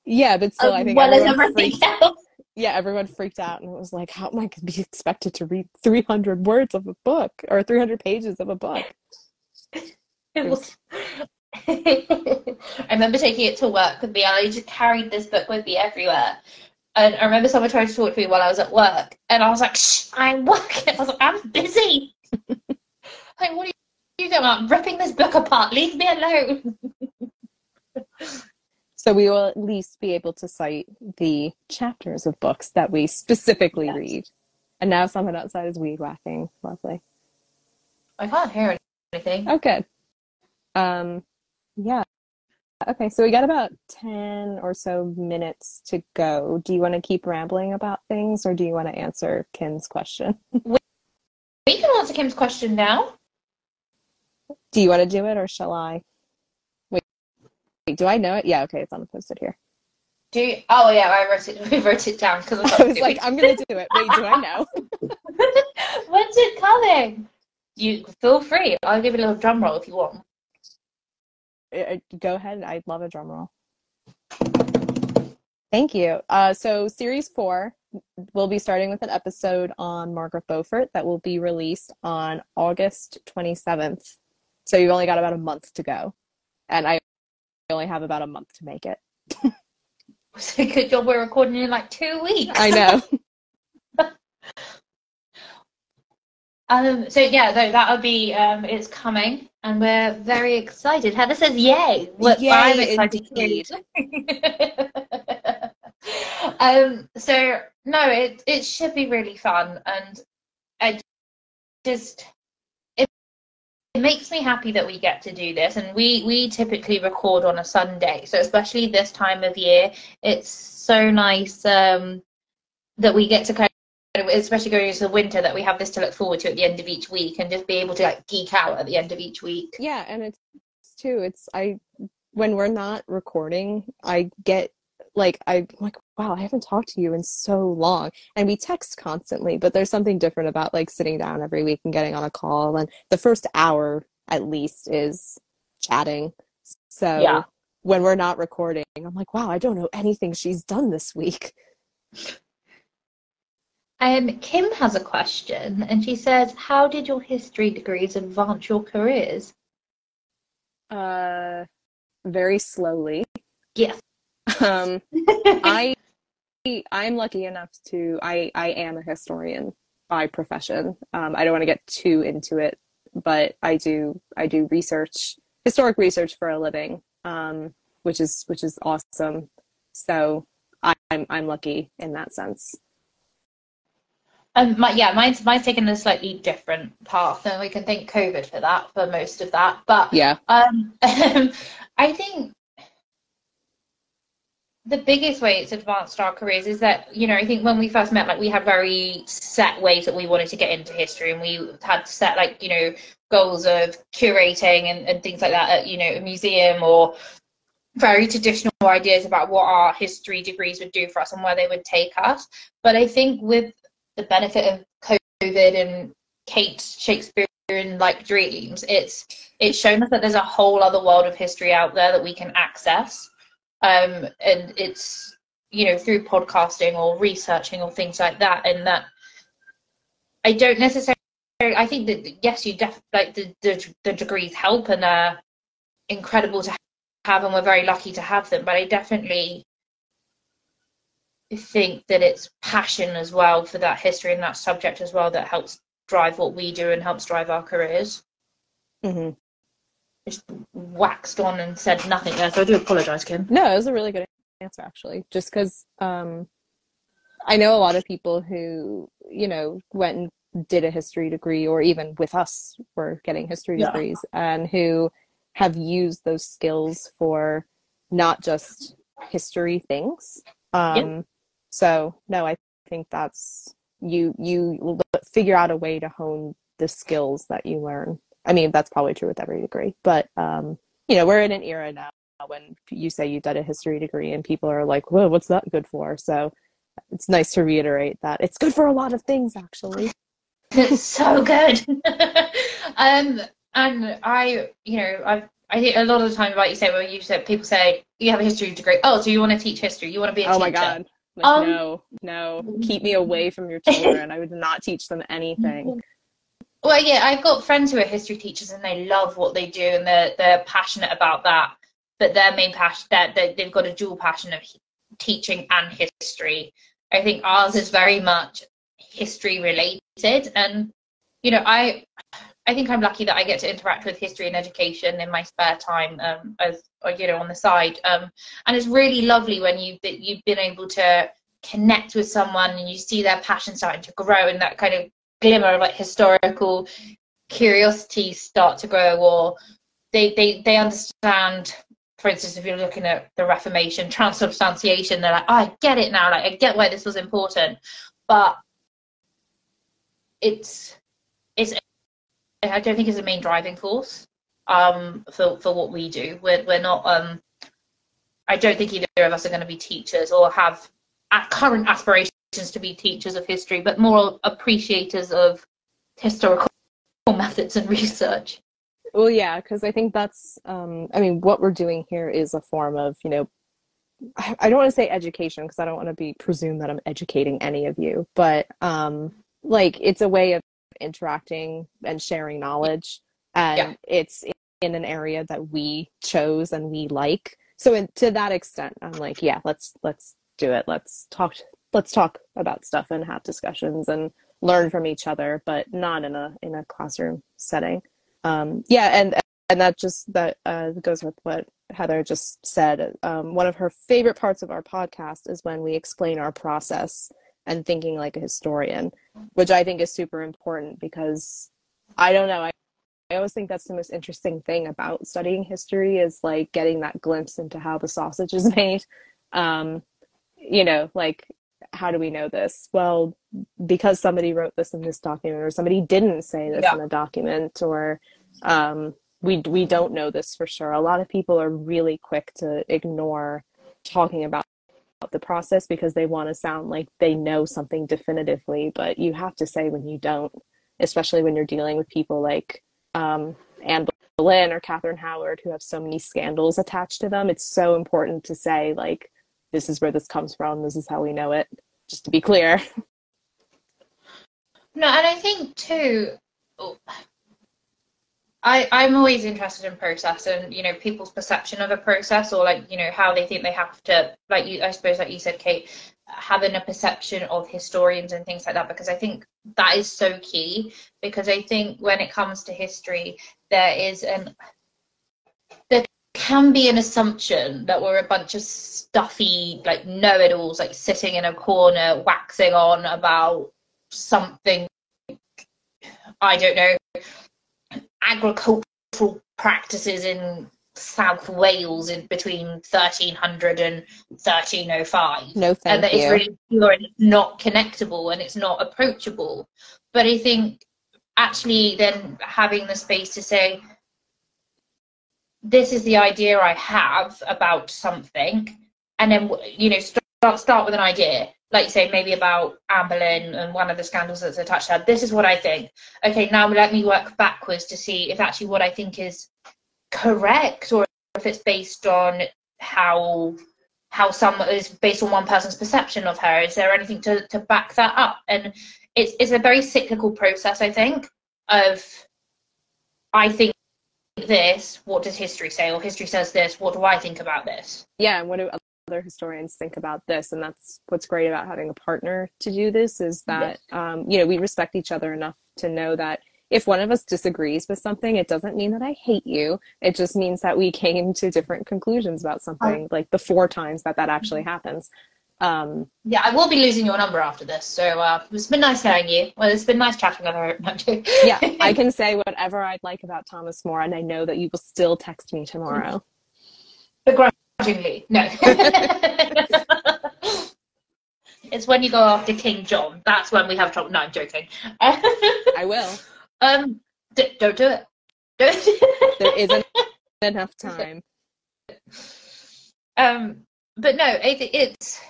Speaker 1: Yeah, but still, I think
Speaker 2: well as everything
Speaker 1: freaked,
Speaker 2: else.
Speaker 1: yeah, everyone freaked out, and it was like, "How am I going to be expected to read 300 words of a book or 300 pages of a book?"
Speaker 2: It was. I remember taking it to work with me. I just carried this book with me everywhere. And I remember someone tried to talk to me while I was at work, and I was like, "Shh, I'm working." I was like, "I'm busy." like, what are you doing? I'm ripping this book apart. Leave me alone.
Speaker 1: So we will at least be able to cite the chapters of books that we specifically
Speaker 2: Yes.
Speaker 1: read. And now someone outside is weed whacking. Lovely.
Speaker 2: I can't hear anything.
Speaker 1: Oh, good. Um, yeah. Okay, so we got about 10 or so minutes to go. Do you want to keep rambling about things or do you want to answer Kim's question?
Speaker 2: We can answer Kim's question now.
Speaker 1: Do you want to do it or shall I? Wait, wait, do I know it? Yeah, okay, it's on the post it here.
Speaker 2: Do you, oh yeah, I wrote it. We wrote it down because
Speaker 1: I was like, I'm going to do it. Wait, do I know?
Speaker 2: When's it coming? You feel free. I'll give you a little drum roll if you want.
Speaker 1: Uh, Go ahead. I'd love a drum roll. Thank you. Uh, so, series four, we'll be starting with an episode on Margaret Beaufort that will be released on August 27th. So, you've only got about a month to go. And I only have about a month to make it.
Speaker 2: It's a good job we're recording in like two weeks.
Speaker 1: I know.
Speaker 2: Um, so yeah, though that'll be um, it's coming, and we're very excited. Heather says, "Yay!" Look,
Speaker 1: Yay,
Speaker 2: I'm excited um, so no, it it should be really fun, and I just it, it makes me happy that we get to do this, and we we typically record on a Sunday, so especially this time of year, it's so nice um, that we get to kind especially going into the winter that we have this to look forward to at the end of each week and just be able to like geek out at the end of each week
Speaker 1: Yeah, and it's too, it's, I, when we're not recording, I get like, I'm like, wow, I haven't talked to you in so long. And we text constantly, but there's something different about like sitting down every week and getting on a call. And the first hour at least is chatting. So
Speaker 2: Yeah.
Speaker 1: when we're not recording, I'm like, wow, I don't know anything she's done this week.
Speaker 2: Um kim has a question and she says how did your history degrees advance your careers
Speaker 1: Uh, very slowly.
Speaker 2: yes
Speaker 1: Um, I I'm lucky enough to I I am a historian by profession. Um, I don't want to get too into it, but I do I do research historic research for a living, um, which is which is awesome. So I, I'm I'm lucky in that sense.
Speaker 2: Um my, yeah mine's mine's taken a slightly different path and we can thank covid for that for most of that but
Speaker 1: Yeah.
Speaker 2: Um, I think the biggest way it's advanced our careers is that, you know, I think when we first met, like we had very set ways that we wanted to get into history and we had set like, you know, goals of curating and, and things like that at, you know, a museum or very traditional ideas about what our history degrees would do for us and where they would take us. But I think with the benefit of COVID and Kate's Shakespearean like dreams, it's it's shown us that there's a whole other world of history out there that we can access. Um, and it's you know through podcasting or researching or things like that, and that I don't necessarily. I think that yes, you def like the the, the degrees help and are incredible to have, and we're very lucky to have them. But I definitely think that it's passion as well for that history and that subject as well that helps drive what we do and helps drive our careers.
Speaker 1: hmm
Speaker 2: Just waxed on and said nothing there, so I do apologise, Kim.
Speaker 1: No, it was a really good answer actually. Just because um, I know a lot of people who you know went and did a history degree, or even with us were getting history
Speaker 2: Yeah.
Speaker 1: degrees, and who have used those skills for not just history things. Um, So no, I think that's you. You figure out a way to hone the skills that you learn. I mean, that's probably true with every degree, but um, you know, we're in an era now when you say you've done a history degree and people are like, "Whoa, what's that good for?" So it's nice to reiterate that it's good for a lot of things, actually.
Speaker 2: It's so good. um, and I, you know, I've I think a lot of the time, like you say, well, you said people say you have a history degree. Oh, so you want to teach history? You want to be a
Speaker 1: oh
Speaker 2: teacher?
Speaker 1: my god. Like,
Speaker 2: Um,
Speaker 1: no, no, keep me away from your children. I would not teach them anything.
Speaker 2: Well, yeah, I've got friends who are history teachers and they love what they do and they're they're passionate about that. But their main passion, that they, they've got a dual passion of teaching and history. I think ours is very much history related, and you know, I I think I'm lucky that I get to interact with history and education in my spare time, um, as or, you know, on the side. Um, and it's really lovely when you that you've been able to connect with someone and you see their passion starting to grow and that kind of glimmer of like historical curiosity start to grow or they they they understand for instance if you're looking at the reformation transubstantiation they're like oh, i get it now like i get why this was important but it's it's i don't think is the main driving force um for for what we do. We're, we're not um i don't think either of us are going to be teachers or have current aspirations to be teachers of history but more appreciators of historical methods and research.
Speaker 1: Well, yeah, because I think that's, um, I mean, what we're doing here is a form of, you know, I, don't want to say education because I don't want to be presume that I'm educating any of you, but um, like it's a way of interacting and sharing knowledge, and
Speaker 2: Yeah.
Speaker 1: it's in an area that we chose and we like. So, in, to that extent, I'm like, yeah, let's let's do it. Let's talk. Let's talk about stuff and have discussions and learn from each other, but not in a in a classroom setting um, yeah and and that just that uh, goes with what heather just said um, one of her favorite parts of our podcast is when we explain our process and thinking like a historian which i think is super important because i don't know i, I always think that's the most interesting thing about studying history is like getting that glimpse into how the sausage is made. Um, you know like how do we know this? Well because somebody wrote this in this document or somebody didn't say this
Speaker 2: Yeah.
Speaker 1: in a document or um, we we don't know this for sure. A lot of people are really quick to ignore talking about the process because they want to sound like they know something definitively but you have to say when you don't especially when you're dealing with people like um, Anne Boleyn or Catherine Howard who have so many scandals attached to them. It's so important to say like this is where this comes from. This is how we know it just to be clear.
Speaker 2: No, and I think too, I I'm always interested in process and you know people's perception of a process or like you know how they think they have to like you I suppose like you said Kate having a perception of historians and things like that because I think that is so key because I think when it comes to history there is an there can be an assumption that we're a bunch of stuffy like know-it-alls like sitting in a corner waxing on about something I don't know agricultural practices in South Wales in between 1300 and 1305
Speaker 1: no
Speaker 2: and
Speaker 1: thank
Speaker 2: that it's really pure and not connectable and it's not approachable. But I think actually then having the space to say, this is the idea I have about something, and then you know start start with an idea, like you say maybe about Anne Boleyn and one of the scandals that's attached to that. This is what I think. Okay, now let me work backwards to see if actually what I think is correct or if it's based on how how some is based on one person's perception of her is there anything to, to back that up and it's it's a very cyclical process i think of i think this what does history say or history says this what do i think about this
Speaker 1: yeah and what do other historians think about this and that's what's great about having a partner to do this is that um, you know we respect each other enough to know that if one of us disagrees with something it doesn't mean that i hate you. It just means that we came to different conclusions about something like the four times that that actually happens. Um,
Speaker 2: yeah i will be losing your number after this so uh, it's been nice knowing you. Well it's been nice chatting with her no, I'm joking.
Speaker 1: yeah i can say whatever i'd like about thomas more and i know that you will still text me tomorrow
Speaker 2: begrudgingly no it's when you go after king john that's when we have trouble no i'm joking
Speaker 1: i will
Speaker 2: Um, d- don't do it. Don't.
Speaker 1: there isn't enough time.
Speaker 2: Um, but no, it, it's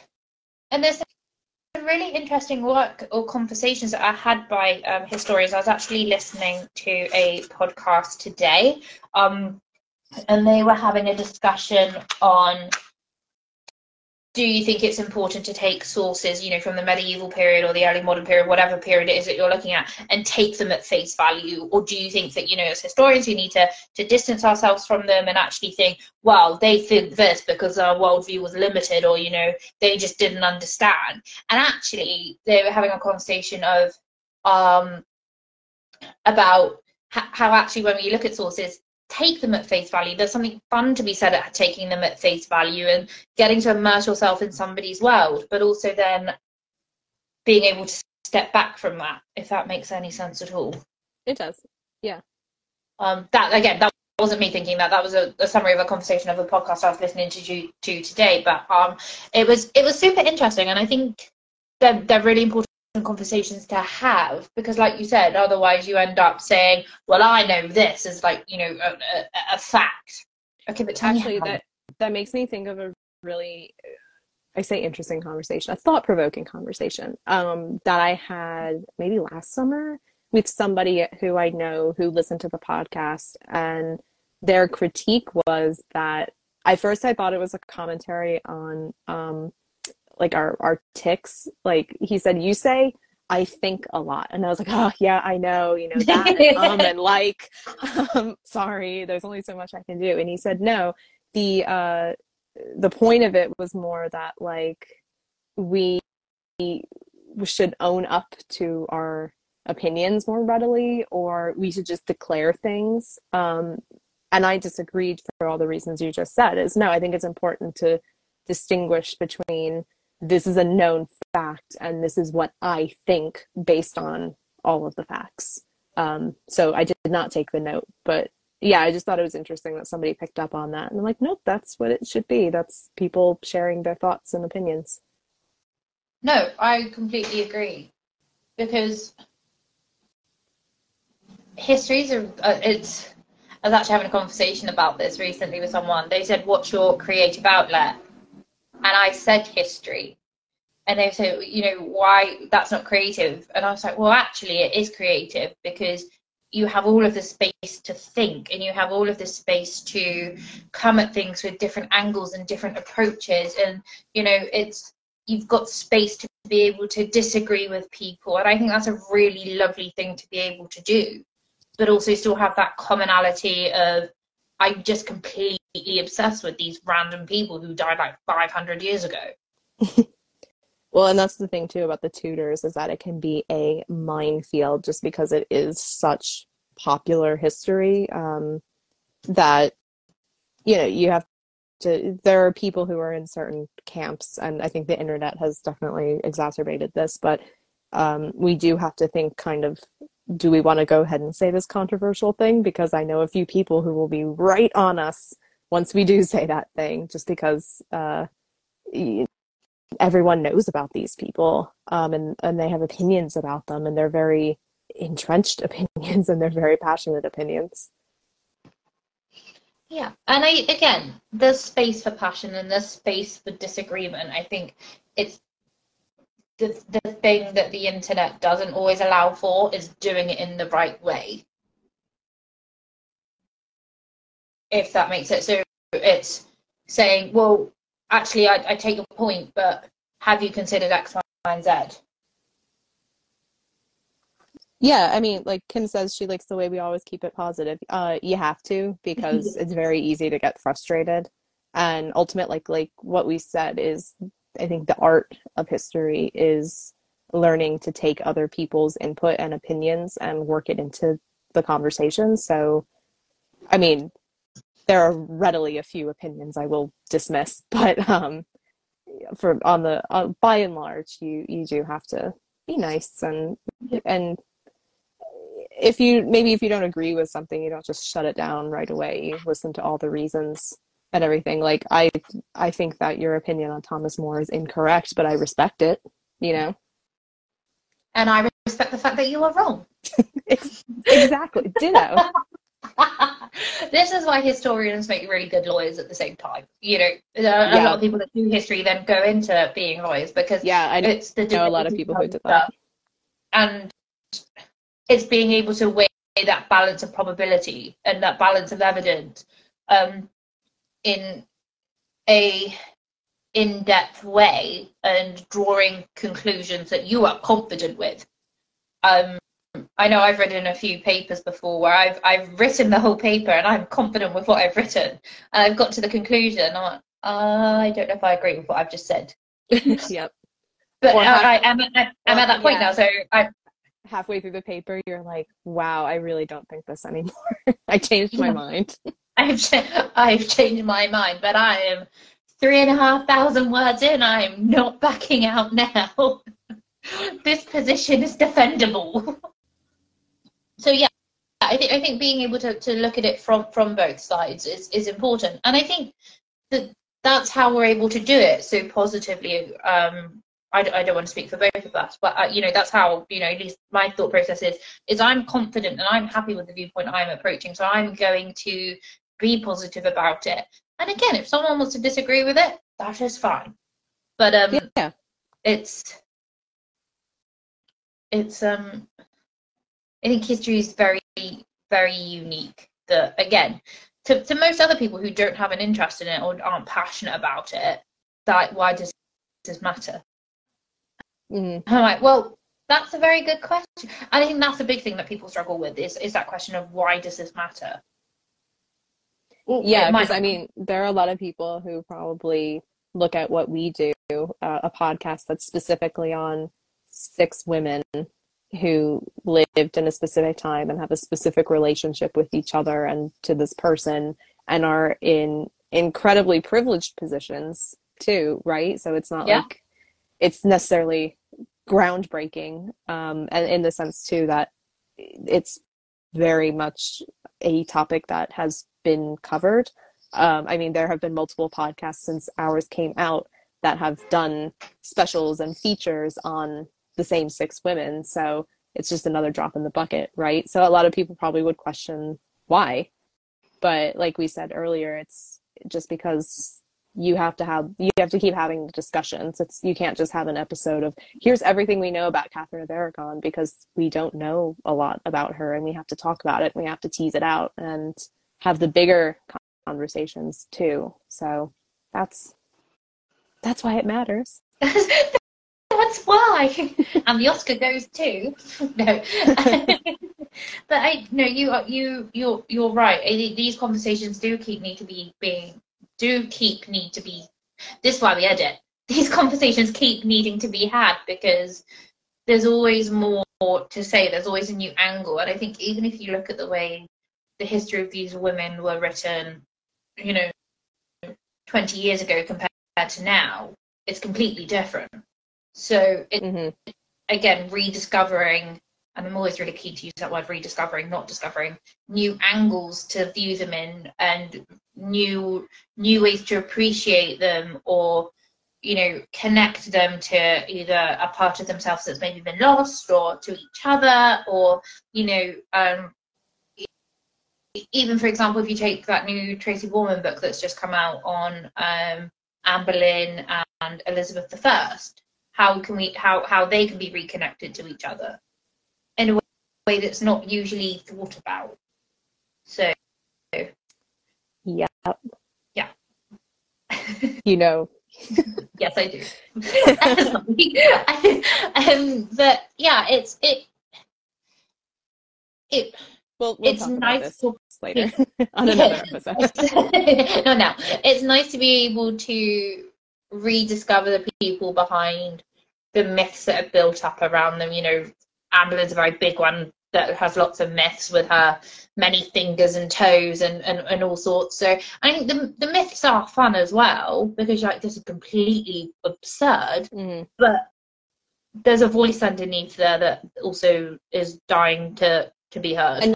Speaker 2: and there's some really interesting work or conversations that are had by um, historians. I was actually listening to a podcast today, um, and they were having a discussion on do you think it's important to take sources, you know, from the medieval period or the early modern period, whatever period it is that you're looking at, and take them at face value? Or do you think that, you know, as historians, we need to, to distance ourselves from them and actually think, well, they think this because our worldview was limited, or, you know, they just didn't understand? And actually, they were having a conversation of um, about how actually when we look at sources take them at face value. There's something fun to be said at taking them at face value and getting to immerse yourself in somebody's world, but also then being able to step back from that, if that makes any sense at all.
Speaker 1: It does. Yeah.
Speaker 2: Um, that again, that wasn't me thinking that. That was a, a, summary of a conversation of a podcast I was listening to to today. But um, it was it was super interesting, and I think they're they're really important conversations to have because like you said otherwise you end up saying well i know this is like you know a, a, a fact. Okay but
Speaker 1: actually that that makes me think of a really i say interesting conversation a thought-provoking conversation um, that i had maybe last summer with somebody who i know who listened to the podcast and their critique was that at first i thought it was a commentary on um, like our our tics like he said you say I think a lot. And I was like, oh, yeah, I know, you know, that and um and like, um, sorry, there's only so much I can do. And he said, no, the, uh, the point of it was more that like we should own up to our opinions more readily or we should just declare things. Um, and I disagreed for all the reasons you just said is no, I think it's important to distinguish between this is a known fact and this is what I think based on all of the facts. Um, so I did not take the note, but yeah, I just thought it was interesting that somebody picked up on that. And I'm like, nope, that's what it should be. That's people sharing their thoughts and opinions.
Speaker 2: No, I completely agree. Because histories are, uh, it's, I was actually having a conversation about this recently with someone. They said, what's your creative outlet? And I said history. And they said, you know, why that's not creative? And I was like, well, actually, it is creative because you have all of the space to think and you have all of the space to come at things with different angles and different approaches. And, you know, it's, you've got space to be able to disagree with people. And I think that's a really lovely thing to be able to do, but also still have that commonality of I'm just completely obsessed with these random people who died like 500 years ago.
Speaker 1: well, and that's the thing too about the Tudors is that it can be a minefield just because it is such popular history um, that you know you have to. There are people who are in certain camps, and I think the internet has definitely exacerbated this, but um, we do have to think kind of do we want to go ahead and say this controversial thing? Because I know a few people who will be right on us once we do say that thing, just because uh, everyone knows about these people um, and, and they have opinions about them and they're very entrenched opinions and they're very passionate opinions.
Speaker 2: Yeah, and I again, there's space for passion and there's space for disagreement. I think it's the, the thing that the internet doesn't always allow for is doing it in the right way. If that makes sense. So it's saying, well, actually, I, I take your point, but have you considered X, Y, and Z?
Speaker 1: Yeah, I mean, like Kim says, she likes the way we always keep it positive. Uh, you have to because it's very easy to get frustrated, and ultimate, like like what we said is I think the art of history is learning to take other people's input and opinions and work it into the conversation. So, I mean, there are readily a few opinions I will dismiss, but um, for on the uh, by and large, you you do have to be nice and and if you maybe if you don't agree with something, you don't just shut it down right away. You listen to all the reasons and everything. Like I I think that your opinion on Thomas More is incorrect, but I respect it, you know.
Speaker 2: And I respect the fact that you are wrong.
Speaker 1: exactly. Ditto.
Speaker 2: this is why historians make really good lawyers at the same time. You know, a, yeah. lot of people that do history then go into being lawyers because
Speaker 1: yeah, I know, it's the know a lot of people who did that,
Speaker 2: and it's being able to weigh that balance of probability and that balance of evidence um, in a in-depth way and drawing conclusions that you are confident with. Um, I know I've written a few papers before where I've I've written the whole paper and I'm confident with what I've written, and I've got to the conclusion. I'm like, uh, I don't know if I agree with what I've just said.
Speaker 1: yep.
Speaker 2: But I, am at, I'm at that point yeah. now, so I.
Speaker 1: Halfway through the paper, you're like, "Wow, I really don't think this anymore. I changed my mind."
Speaker 2: I've I've changed my mind, but I am three and a half thousand words in. I am not backing out now. this position is defendable. So yeah, I think I think being able to, to look at it from from both sides is is important, and I think that that's how we're able to do it so positively. Um, I, I don't want to speak for both of us, but uh, you know that's how you know at least my thought process is. Is I'm confident and I'm happy with the viewpoint I'm approaching, so I'm going to be positive about it. And again, if someone wants to disagree with it, that is fine. But um, yeah, it's it's um I think history is very very unique. That again, to to most other people who don't have an interest in it or aren't passionate about it, that why does this matter? Mm. I'm like, well, that's a very good question. And I think that's a big thing that people struggle with is is that question of why does this matter?
Speaker 1: Well, yeah, because I mean, there are a lot of people who probably look at what we do, uh, a podcast that's specifically on six women who lived in a specific time and have a specific relationship with each other and to this person and are in incredibly privileged positions too, right? So it's not yeah. like it's necessarily groundbreaking, um, and in the sense too that it's very much a topic that has been covered. Um, I mean, there have been multiple podcasts since ours came out that have done specials and features on the same six women. So it's just another drop in the bucket, right? So a lot of people probably would question why. But like we said earlier, it's just because you have to have you have to keep having discussions. It's you can't just have an episode of here's everything we know about Catherine of Aragon because we don't know a lot about her and we have to talk about it. And We have to tease it out and have the bigger conversations too. So that's that's why it matters.
Speaker 2: that's why. and the Oscar goes too. no. but I no, you are you you're you're right. These conversations do keep need to be being do keep need to be. This is why we edit. These conversations keep needing to be had because there's always more to say. There's always a new angle, and I think even if you look at the way the history of these women were written, you know, 20 years ago compared to now, it's completely different. So it, mm-hmm. again, rediscovering, and I'm always really keen to use that word rediscovering, not discovering new angles to view them in and new new ways to appreciate them or you know connect them to either a part of themselves that's maybe been lost or to each other or you know um, even for example if you take that new tracy borman book that's just come out on um, anne boleyn and elizabeth i how can we how how they can be reconnected to each other in a way that's not usually thought about. So.
Speaker 1: Yeah
Speaker 2: yeah.
Speaker 1: You know.
Speaker 2: Yes i do. Um, but yeah it's it it
Speaker 1: we'll, we'll it's nice to, later on another episode.
Speaker 2: No no. It's nice to be able to rediscover the people behind the myths that are built up around them. You know, Amber's a very big one that has lots of myths with her many fingers and toes and, and, and all sorts. So I think the, the myths are fun as well because like this is completely absurd, mm. but there's a voice underneath there that also is dying to to be heard.
Speaker 1: And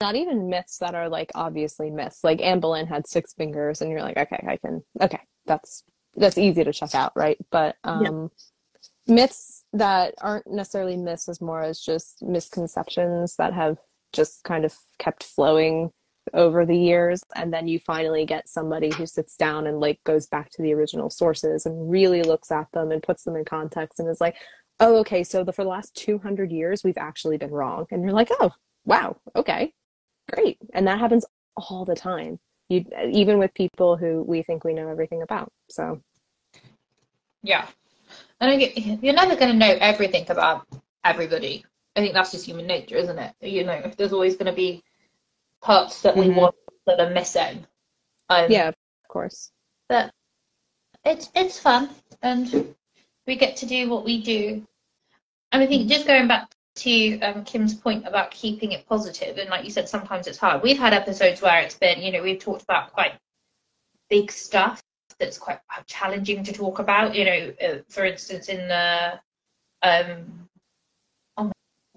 Speaker 1: not even myths that are like obviously myths. Like Anne Boleyn had six fingers, and you're like, okay, I can, okay, that's that's easy to check out, right? But um, yeah myths that aren't necessarily myths as more as just misconceptions that have just kind of kept flowing over the years. And then you finally get somebody who sits down and like goes back to the original sources and really looks at them and puts them in context and is like oh okay so the, for the last 200 years we've actually been wrong. And you're like oh wow okay great. And that happens all the time you even with people who we think we know everything about so.
Speaker 2: Yeah I get, you're never going to know everything about everybody I think that's just human nature, isn't it? You know, there's always going to be parts that mm-hmm. we want that are missing.
Speaker 1: Um, yeah, of course.
Speaker 2: But it's it's fun, and we get to do what we do. And I think just going back to um, Kim's point about keeping it positive, and like you said, sometimes it's hard. We've had episodes where it's been, you know, we've talked about quite big stuff that's quite challenging to talk about. You know, uh, for instance, in the um,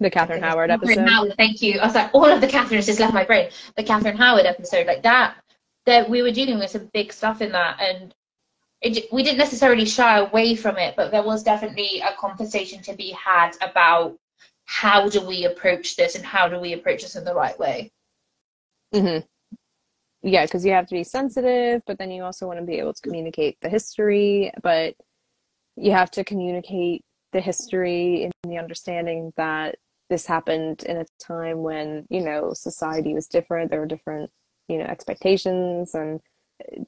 Speaker 1: the Catherine Howard episode. Howard,
Speaker 2: thank you. I was like, all of the Catherines just left my brain. The Catherine Howard episode, like that, that we were dealing with some big stuff in that, and it, we didn't necessarily shy away from it, but there was definitely a conversation to be had about how do we approach this and how do we approach this in the right way.
Speaker 1: Mm-hmm. Yeah, because you have to be sensitive, but then you also want to be able to communicate the history, but you have to communicate the history and the understanding that this happened in a time when you know society was different there were different you know expectations and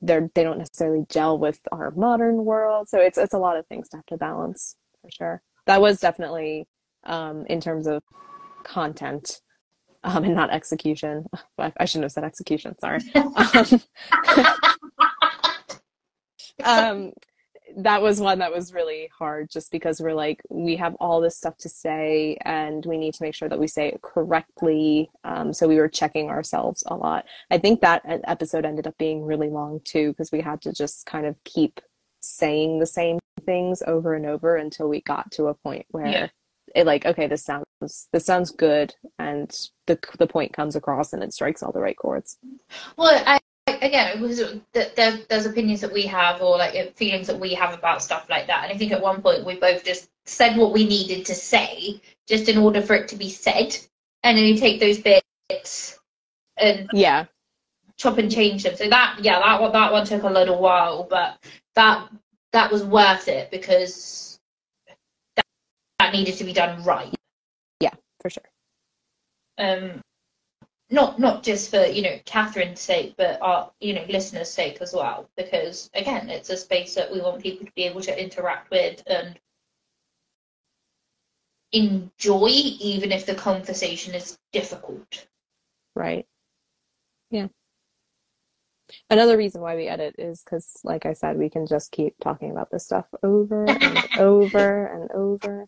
Speaker 1: they're they don't necessarily gel with our modern world. So it's it's a lot of things to have to balance for sure. That was definitely um in terms of content um and not execution. I shouldn't have said execution sorry. Um, um that was one that was really hard just because we're like we have all this stuff to say and we need to make sure that we say it correctly. Um, so we were checking ourselves a lot. I think that episode ended up being really long too because we had to just kind of keep saying the same things over and over until we got to a point where yeah. It like okay this sounds this sounds good and the the point comes across and it strikes all the right chords
Speaker 2: well i again, because there, there's opinions that we have or like feelings that we have about stuff like that. And I think at one point we both just said what we needed to say just in order for it to be said. And then you take those bits and
Speaker 1: yeah,
Speaker 2: chop and change them. So that yeah, that one that one took a little while, but that that was worth it because that needed to be done right.
Speaker 1: Yeah, for sure.
Speaker 2: Um not not just for you know Catherine's sake, but our you know listeners' sake as well, because again, it's a space that we want people to be able to interact with and enjoy, even if the conversation is difficult.
Speaker 1: Right. Yeah. Another reason why we edit is because, like I said, we can just keep talking about this stuff over and over and over.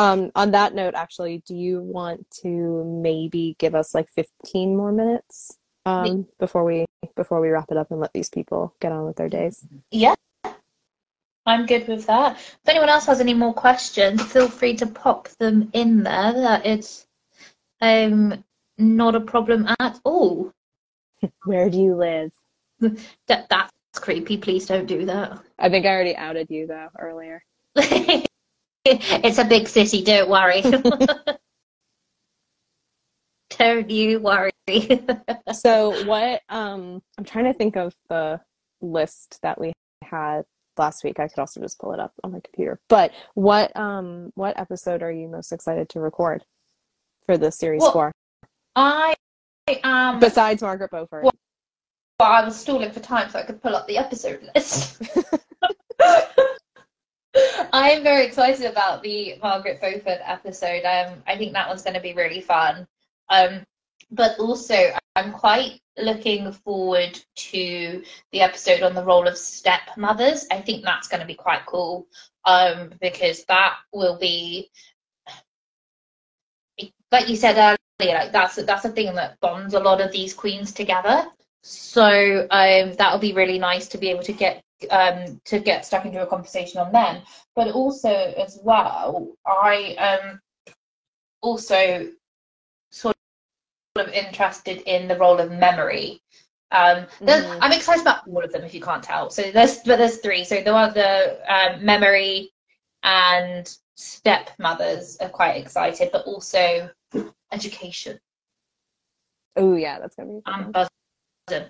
Speaker 1: Um, on that note, actually, do you want to maybe give us like 15 more minutes um, before we before we wrap it up and let these people get on with their days?
Speaker 2: Yeah, I'm good with that. If anyone else has any more questions, feel free to pop them in there. That it's um, not a problem at all.
Speaker 1: Where do you live?
Speaker 2: that that's creepy. Please don't do that.
Speaker 1: I think I already outed you though earlier.
Speaker 2: it's a big city, don't worry. don't you worry.
Speaker 1: so what um I'm trying to think of the list that we had last week. I could also just pull it up on my computer. But what um what episode are you most excited to record for the series well, four?
Speaker 2: I um
Speaker 1: besides Margaret Beaufort.
Speaker 2: Well, well, I was stalling for time so I could pull up the episode list. I am very excited about the Margaret Beaufort episode. Um, I think that one's going to be really fun. Um, but also, I'm quite looking forward to the episode on the role of stepmothers. I think that's going to be quite cool um, because that will be, like you said earlier, like that's that's a thing that bonds a lot of these queens together. So um, that'll be really nice to be able to get um, to get stuck into a conversation on them. But also as well, I am also sort of interested in the role of memory. Um, mm. I'm excited about all of them, if you can't tell. So there's but there's three. So there are the um, memory and stepmothers are quite excited, but also education.
Speaker 1: Oh yeah, that's gonna be.
Speaker 2: Buzzing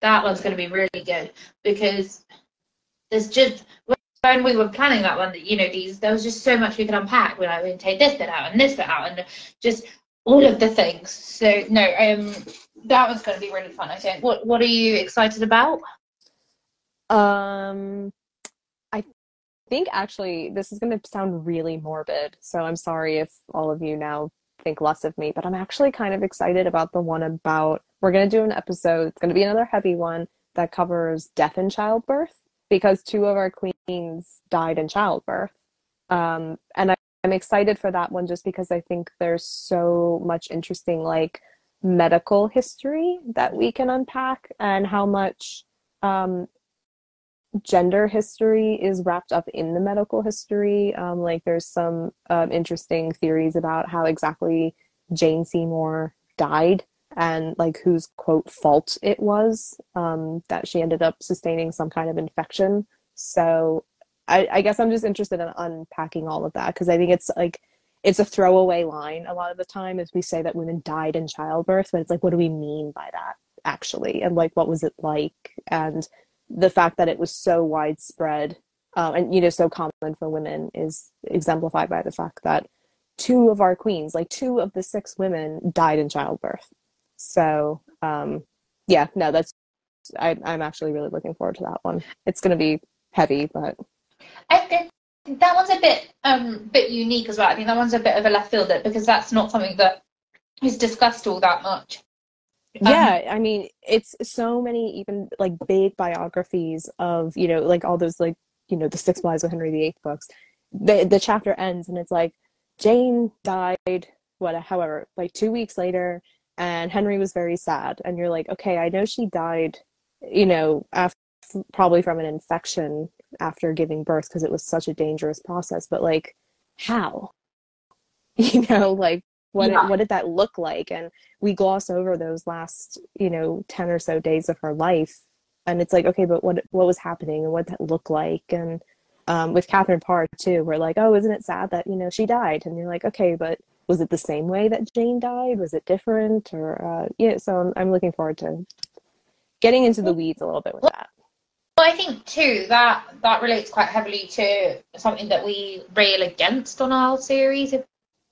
Speaker 2: That one's going to be really good because there's just when we were planning that one, that you know, these there was just so much we could unpack. We're like, we can take this bit out and this bit out, and just all of the things. So no, um, that one's going to be really fun. I think. What What are you excited about?
Speaker 1: Um, I think actually this is going to sound really morbid, so I'm sorry if all of you now think less of me, but I'm actually kind of excited about the one about. We're going to do an episode. It's going to be another heavy one that covers death and childbirth because two of our queens died in childbirth. Um, and I, I'm excited for that one just because I think there's so much interesting like medical history that we can unpack and how much um, gender history is wrapped up in the medical history. Um, like there's some um, interesting theories about how exactly Jane Seymour died and like whose quote fault it was um, that she ended up sustaining some kind of infection. So I, I guess I'm just interested in unpacking all of that because I think it's like it's a throwaway line a lot of the time as we say that women died in childbirth, but it's like what do we mean by that actually, and like what was it like, and the fact that it was so widespread um, and you know so common for women is exemplified by the fact that two of our queens, like two of the six women, died in childbirth. So um, yeah, no, that's I, I'm actually really looking forward to that one. It's going to be heavy, but
Speaker 2: I think that one's a bit um bit unique as well. I think that one's a bit of a left fielder because that's not something that is discussed all that much.
Speaker 1: Um, yeah, I mean, it's so many even like big biographies of you know like all those like you know the Six Wives of Henry VIII books. The the chapter ends and it's like Jane died what however like two weeks later and Henry was very sad. And you're like okay I know she died you know after probably from an infection after giving birth because it was such a dangerous process. But like how? You know like what yeah. what did that look like? And we gloss over those last you know 10 or so days of her life. And it's like okay but what what was happening and what that looked like? And um, with Catherine Parr too we're like oh isn't it sad that you know she died? And you're like okay but was it the same way that Jane died was it different or uh, yeah so I'm, I'm looking forward to getting into the weeds a little bit with that
Speaker 2: well, I think too that that relates quite heavily to something that we rail against on our series, if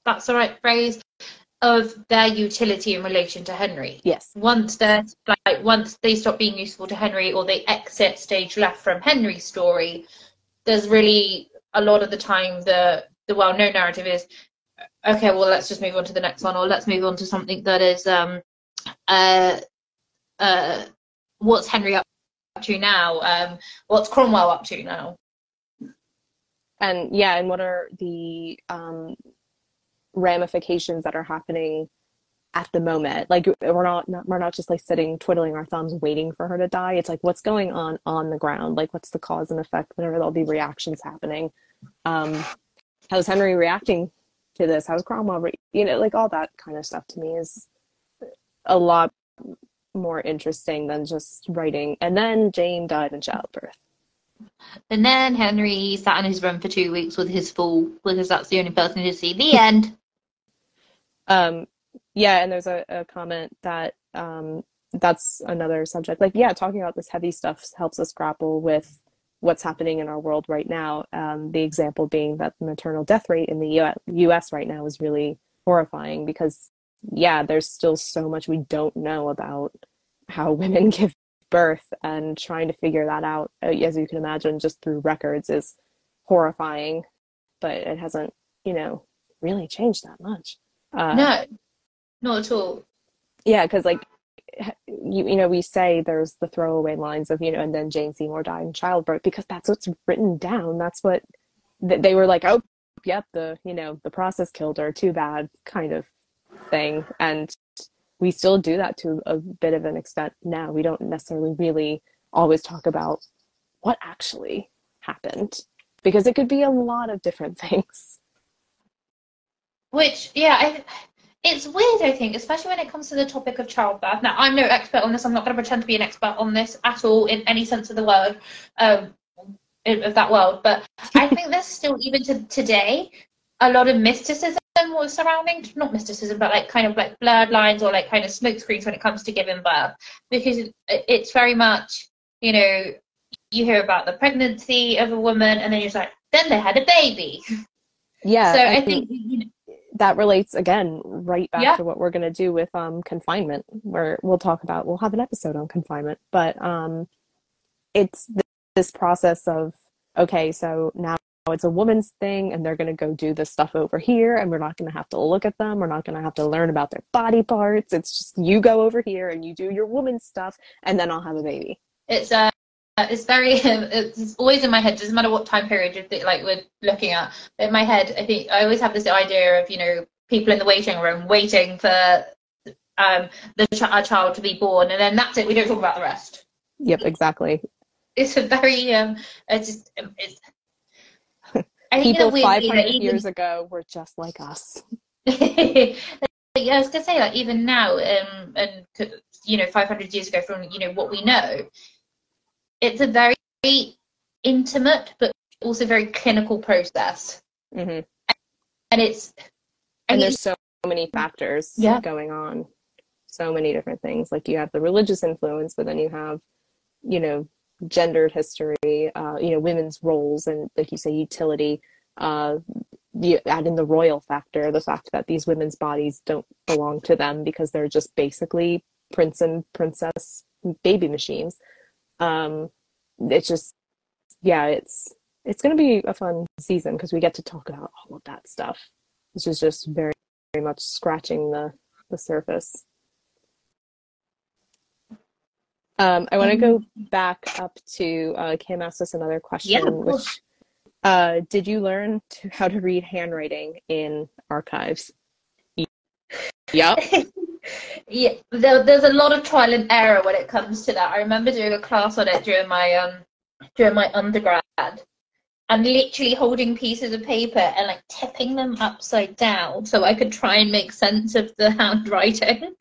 Speaker 2: that's the right phrase, of their utility in relation to Henry.
Speaker 1: Yes.
Speaker 2: Once they're like once they stop being useful to Henry or they exit stage left from Henry's story, there's really a lot of the time the the well known narrative is okay, well let's just move on to the next one or let's move on to something that is um uh uh what's Henry up to now? Um what's Cromwell up to now?
Speaker 1: And yeah, and what are the um ramifications that are happening at the moment? Like we're not, not, we're not just like sitting twiddling our thumbs waiting for her to die. It's like what's going on on the ground? Like what's the cause and effect? What are all the reactions happening? Um how's henry reacting to this how's cromwell re- you know like all that kind of stuff to me is a lot more interesting than just writing. And then jane died in childbirth.
Speaker 2: And then henry sat in his room for two weeks with his fool because that's the only person to see the end.
Speaker 1: Um, yeah, and there's a, a comment that um, that's another subject. Like, yeah, talking about this heavy stuff helps us grapple with what's happening in our world right now. Um, the example being that the maternal death rate in the U.S. right now is really horrifying because, yeah, there's still so much we don't know about how women give birth, and trying to figure that out, uh, as you can imagine, just through records is horrifying. But it hasn't, you know, really changed that much.
Speaker 2: Uh, no, not at all.
Speaker 1: Yeah, because like you you know we say there's the throwaway lines of you know and then Jane Seymour died in childbirth because that's what's written down. That's what they were like. Oh, yep, the you know the process killed her. Too bad, kind of thing. And we still do that to a bit of an extent now. We don't necessarily really always talk about what actually happened because it could be a lot of different things.
Speaker 2: Which, yeah, I, it's weird, I think, especially when it comes to the topic of childbirth. Now, I'm no expert on this. I'm not going to pretend to be an expert on this at all in any sense of the word, um, of that world. But I think there's still, even to today, a lot of mysticism or surrounding not mysticism but like kind of like blurred lines or like kind of smoke screens when it comes to giving birth because it's very much you know you hear about the pregnancy of a woman and then you're like then they had a baby
Speaker 1: yeah
Speaker 2: so i, I think, think you know,
Speaker 1: that relates again right back yeah. to what we're going to do with um, confinement where we'll talk about we'll have an episode on confinement but um, it's this process of okay so now it's a woman's thing and they're going to go do this stuff over here and we're not going to have to look at them we're not going to have to learn about their body parts it's just you go over here and you do your woman stuff and then i'll have a baby
Speaker 2: it's uh it's very it's always in my head doesn't matter what time period you're like we're looking at in my head i think i always have this idea of you know people in the waiting room waiting for um the ch- child to be born and then that's it we don't talk about the rest.
Speaker 1: Yep exactly.
Speaker 2: It's a very um it's just it's i
Speaker 1: people 500 years ago were just like us.
Speaker 2: Yeah, I was gonna say like even now, um, and you know, 500 years ago from you know what we know, it's a very intimate but also very clinical process,
Speaker 1: mm-hmm.
Speaker 2: and it's
Speaker 1: and there's so many factors yeah. going on, so many different things. Like you have the religious influence, but then you have, you know, gendered history, uh, you know, women's roles, and like you say, utility. Uh, you add in the royal factor, the fact that these women's bodies don't belong to them because they're just basically prince and princess baby machines. Um, it's just, yeah, it's it's going to be a fun season because we get to talk about all of that stuff, which is just very, very much scratching the the surface. Um, I want to go mm-hmm. back up to uh, Kim asked us another question, yeah, which uh, did you learn to, how to read handwriting in archives? Yep.
Speaker 2: yeah, there, there's a lot of trial and error when it comes to that. I remember doing a class on it during my um during my undergrad, and literally holding pieces of paper and like tipping them upside down so I could try and make sense of the handwriting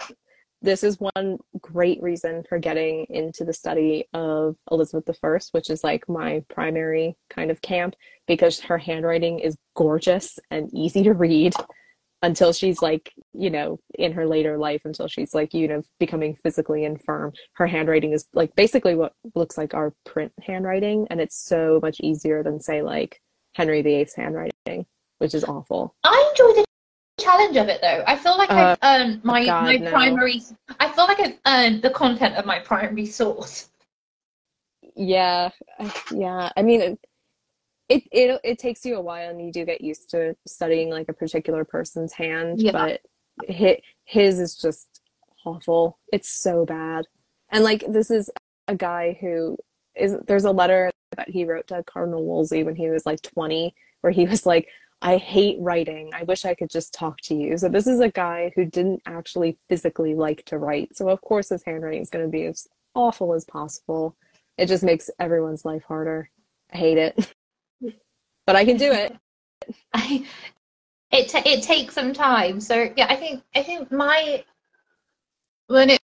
Speaker 1: this is one great reason for getting into the study of Elizabeth I, which is like my primary kind of camp because her handwriting is gorgeous and easy to read until she's like, you know, in her later life, until she's like, you know, becoming physically infirm. Her handwriting is like basically what looks like our print handwriting, and it's so much easier than, say, like Henry VIII's handwriting, which is awful.
Speaker 2: I enjoy the challenge of it though. I feel like uh, I've earned my God, my no. primary. I feel like I've earned the content of my primary source.
Speaker 1: Yeah, yeah. I mean, it it it takes you a while, and you do get used to studying like a particular person's hand. Yeah. But his, his is just awful. It's so bad. And like this is a guy who is. There's a letter that he wrote to Cardinal Wolsey when he was like 20, where he was like, I hate writing. I wish I could just talk to you. So this is a guy who didn't actually physically like to write. So of course his handwriting is going to be as awful as possible. It just makes everyone's life harder. I hate it. but I can do it.
Speaker 2: I it t- it takes some time. So yeah, I think I think my when it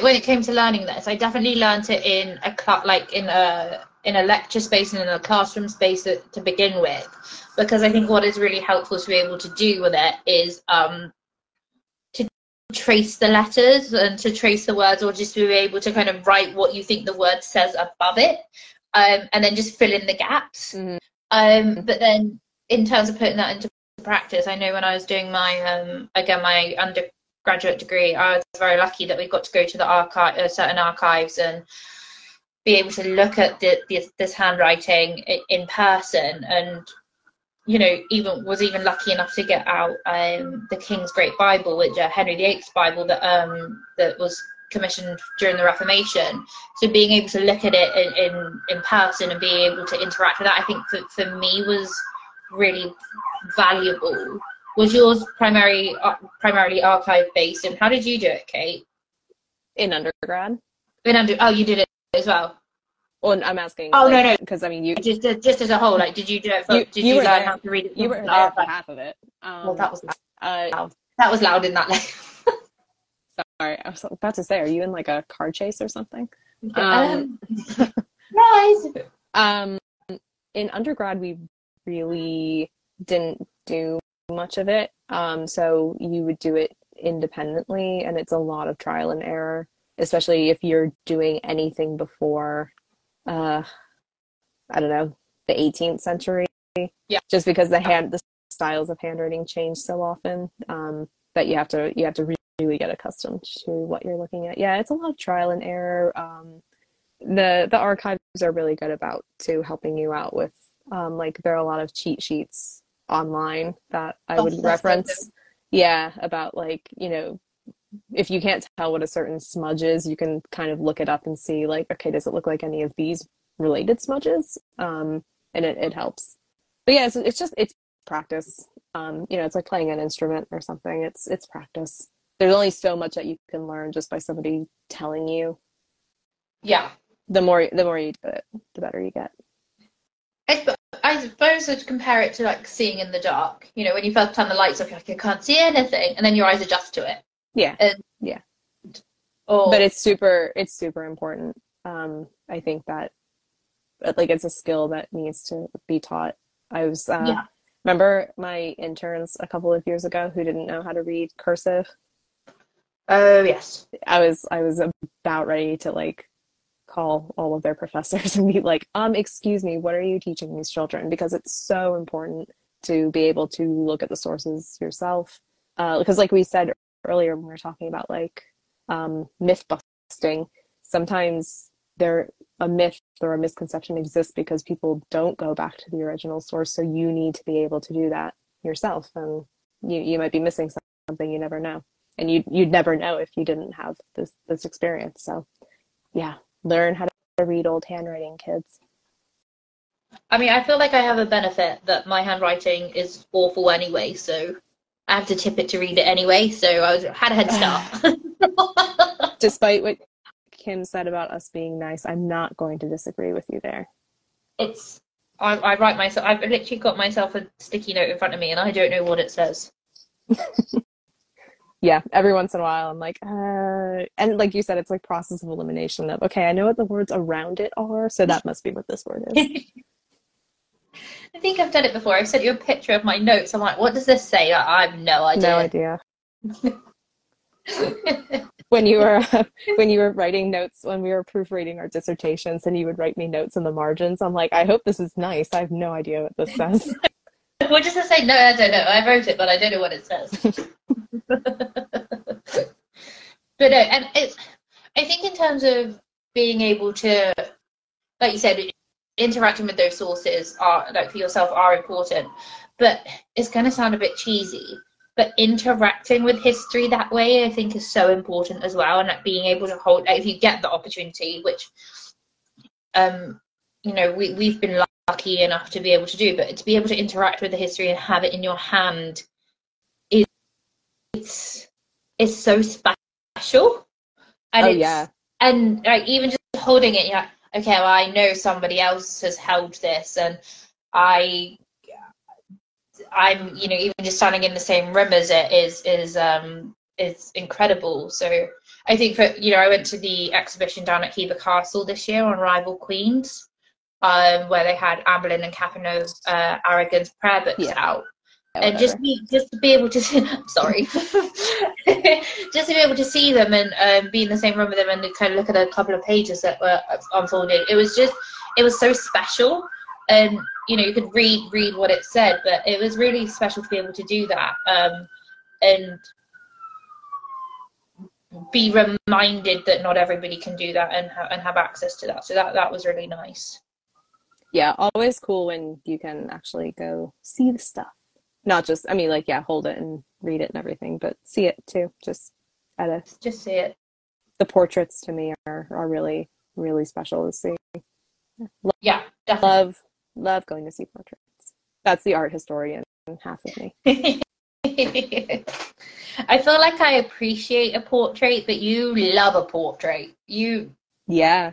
Speaker 2: when it came to learning this, I definitely learned it in a cl- like in a in a lecture space and in a classroom space to, to begin with, because I think what is really helpful to be able to do with it is um, to trace the letters and to trace the words, or just to be able to kind of write what you think the word says above it, um, and then just fill in the gaps. Mm-hmm. Um, but then in terms of putting that into practice, I know when I was doing my um, again my undergraduate degree, I was very lucky that we got to go to the archive, uh, certain archives and be able to look at the, this, this handwriting in person. And you know even was even lucky enough to get out um, the king's great bible which uh, henry viii's bible that um, that was commissioned during the reformation so being able to look at it in, in, in person and being able to interact with that i think for, for me was really valuable was yours primary uh, primarily archive based and how did you do it kate
Speaker 1: in undergrad
Speaker 2: in under oh you did it as well?
Speaker 1: Well, I'm asking.
Speaker 2: Oh like, no, no,
Speaker 1: because I mean, you
Speaker 2: just just as a whole. Like, did you do it? For,
Speaker 1: you,
Speaker 2: did you, you
Speaker 1: learn
Speaker 2: how to read it?
Speaker 1: You were there for half of it.
Speaker 2: Um, well, that was uh. That was loud in that.
Speaker 1: Sorry, I was about to say, are you in like a car chase or something?
Speaker 2: Um, rise.
Speaker 1: Um, in undergrad, we really didn't do much of it. Um, so you would do it independently, and it's a lot of trial and error, especially if you're doing anything before, uh, I don't know, the 18th century.
Speaker 2: Yeah.
Speaker 1: Just because the hand, the styles of handwriting change so often um, that you have to you have to really get accustomed to what you're looking at. Yeah, it's a lot of trial and error. Um, the the archives are really good about too helping you out with um, like there are a lot of cheat sheets online that I
Speaker 2: Oh,
Speaker 1: would reference. Yeah, about like, you know, if you can't tell what a certain smudge is, you can kind of look it up and see like, okay, does it look like any of these related smudges? Um, and it, it helps. But yeah, it's, it's just it's practice. Um, you know, it's like playing an instrument or something. It's it's practice. There's only so much that you can learn just by somebody telling you.
Speaker 2: Yeah.
Speaker 1: The more the more you do it, the better you get.
Speaker 2: I, I suppose I'd compare it to like seeing in the dark. You know, when you first turn the lights off, you're like, I can't see anything, and then your eyes adjust to it.
Speaker 1: Yeah.
Speaker 2: And,
Speaker 1: Yeah.
Speaker 2: Or,
Speaker 1: but it's super it's super important um i think that like it's a skill that needs to be taught i was uh
Speaker 2: Yeah.
Speaker 1: remember my interns a couple of years ago who didn't know how to read cursive
Speaker 2: oh yes,
Speaker 1: i was i was about ready to like call all of their professors and be like um excuse me what are you teaching these children? Because it's so important to be able to look at the sources yourself. Uh, because like we said earlier when we were talking about like um, myth busting sometimes there a myth or a misconception exists because people don't go back to the original source so you need to be able to do that yourself and you, you might be missing something you never know and you'd you'd never know if you didn't have this this experience so yeah learn how to read old handwriting kids
Speaker 2: I mean, I feel like I have a benefit that my handwriting is awful anyway, so I have to tip it to read it anyway. So I was had a head start.
Speaker 1: despite what kim said about us being nice i'm not going to disagree with you there
Speaker 2: it's I, I write myself. I've literally got myself a sticky note in front of me, and I don't know what it says.
Speaker 1: yeah every once in a while i'm like uh and like you said it's like process of elimination of okay i know what the words around it are so that must be what this word is
Speaker 2: I think I've done it before. I've sent you a picture of my notes. I'm like, what does this say? I I have no idea.
Speaker 1: no idea when you were when you were writing notes when we were proofreading our dissertations and you would write me notes in the margins i'm like i hope this is nice i have no idea what this says
Speaker 2: what does it say? No, I don't know. I wrote it, but I don't know what it says. but no, and it's. I think in terms of being able to, like you said, interacting with those sources are like for yourself are important. But it's going to sound a bit cheesy. But interacting with history that way, I think, is so important as well. And like being able to hold, like, if you get the opportunity, which, um, you know, we we've been lucky enough to be able to do, but to be able to interact with the history and have it in your hand is it's it's so special. And
Speaker 1: oh
Speaker 2: it's,
Speaker 1: yeah
Speaker 2: and like even just holding it, you're like, okay, well, I know somebody else has held this, and I, I'm, you know, even just standing in the same room as it is is um is incredible. So I think for you know, I went to the exhibition down at Hever Castle this year on rival queens, um, where they had Boleyn and of uh, Aragon's prayer books
Speaker 1: Yeah.
Speaker 2: out.
Speaker 1: Yeah,
Speaker 2: and just be just to be able to sorry. Just to be able to see them and um, be in the same room with them and kind of look at a couple of pages that were unfolded. It was just it was so special. And you know you could read read what it said but it was really special to be able to do that um, and be reminded that not everybody can do that and, ha- and have access to that. So that that was really nice
Speaker 1: yeah always cool when you can actually go see the stuff. Not just i mean like yeah hold it and read it and everything but see it too. Just at a
Speaker 2: just see it.
Speaker 1: The portraits to me are are really really special to see.
Speaker 2: Yeah definitely.
Speaker 1: Love love going to see portraits. That's the art historian half of me.
Speaker 2: I feel like I appreciate a portrait, but you love a portrait. You
Speaker 1: yeah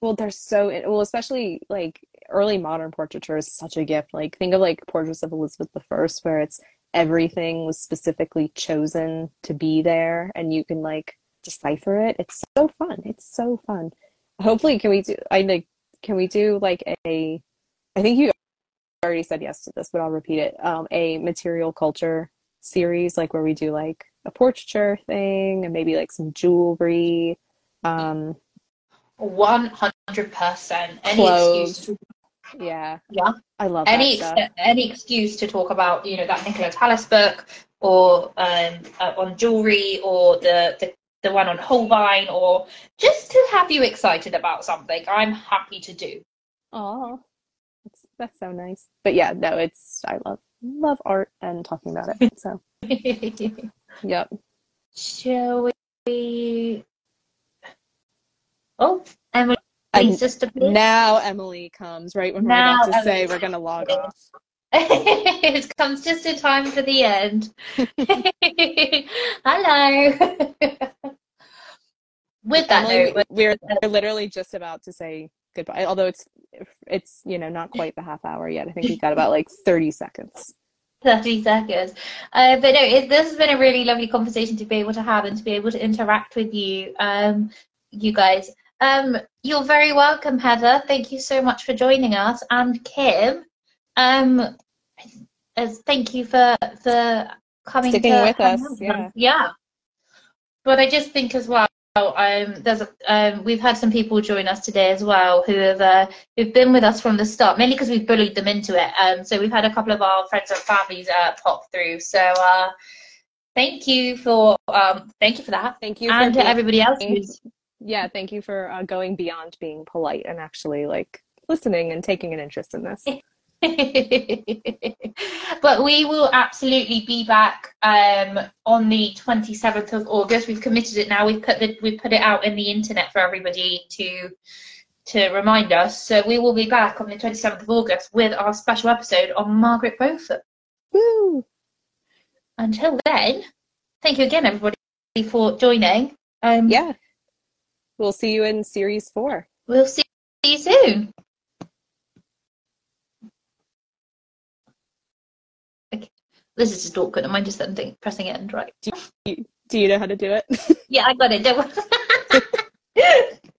Speaker 1: well they're so well especially like early modern portraiture is such a gift like think of like portraits of elizabeth i where it's everything was specifically chosen to be there and you can like decipher it it's so fun it's so fun hopefully can we do i like can we do like a i think you already said yes to this, but I'll repeat it. Um, a material culture series, like where we do like a portraiture thing and maybe like some jewelry. Um,
Speaker 2: One hundred percent. Any
Speaker 1: Clothes.
Speaker 2: excuse, to,
Speaker 1: yeah,
Speaker 2: yeah.
Speaker 1: I love
Speaker 2: Any ex- any excuse to talk about, you know, that Nicola Tallis book, or um, uh, on jewelry, or the, the the one on Holbein, or just to have you excited about something. I'm happy to do.
Speaker 1: Oh, that's that's so nice. But yeah, no, it's I love love art and talking about it. So yep.
Speaker 2: Shall we? Oh, Emily's
Speaker 1: And
Speaker 2: just appeared.
Speaker 1: now Emily comes right when we're
Speaker 2: Now
Speaker 1: about to say we're gonna log off.
Speaker 2: it comes just in time for the end. Hello. With that
Speaker 1: Emily,
Speaker 2: note,
Speaker 1: we're literally just about to say goodbye. Although it's it's you know not quite the half hour yet. I think we've got about like thirty seconds.
Speaker 2: 30 seconds. Uh, but no, it, this has been a really lovely conversation to be able to have and to be able to interact with you, um, you guys. Um, you're very welcome, Heather. Thank you so much for joining us. And Kim, um, as thank you for for coming
Speaker 1: Sticking
Speaker 2: to
Speaker 1: with us, yeah.
Speaker 2: Yeah. But I just think as well, um, there's a, um, we've had some people join us today as well who have uh, who've been with us from the start, mainly because we've bullied them into it. Um, so we've had a couple of our friends and families uh, pop through. So uh, thank you for um, thank you for that,
Speaker 1: Thank you
Speaker 2: and to everybody else who's
Speaker 1: yeah, thank you for uh, going beyond being polite and actually like listening and taking an interest in this.
Speaker 2: but we will absolutely be back um, on the 27th of August. We've committed it now. We've put the, we've put it out in the internet for everybody to to remind us. So we will be back on the 27th of August with our special episode on Margaret Beaufort.
Speaker 1: Woo!
Speaker 2: Until then, thank you again, everybody, for joining. Um,
Speaker 1: Yeah. We'll see you in series four.
Speaker 2: We'll see you soon. Okay. This is just awkward. Am I just pressing end right?
Speaker 1: Do you know how to do it?
Speaker 2: Yeah, I got it. Don't worry.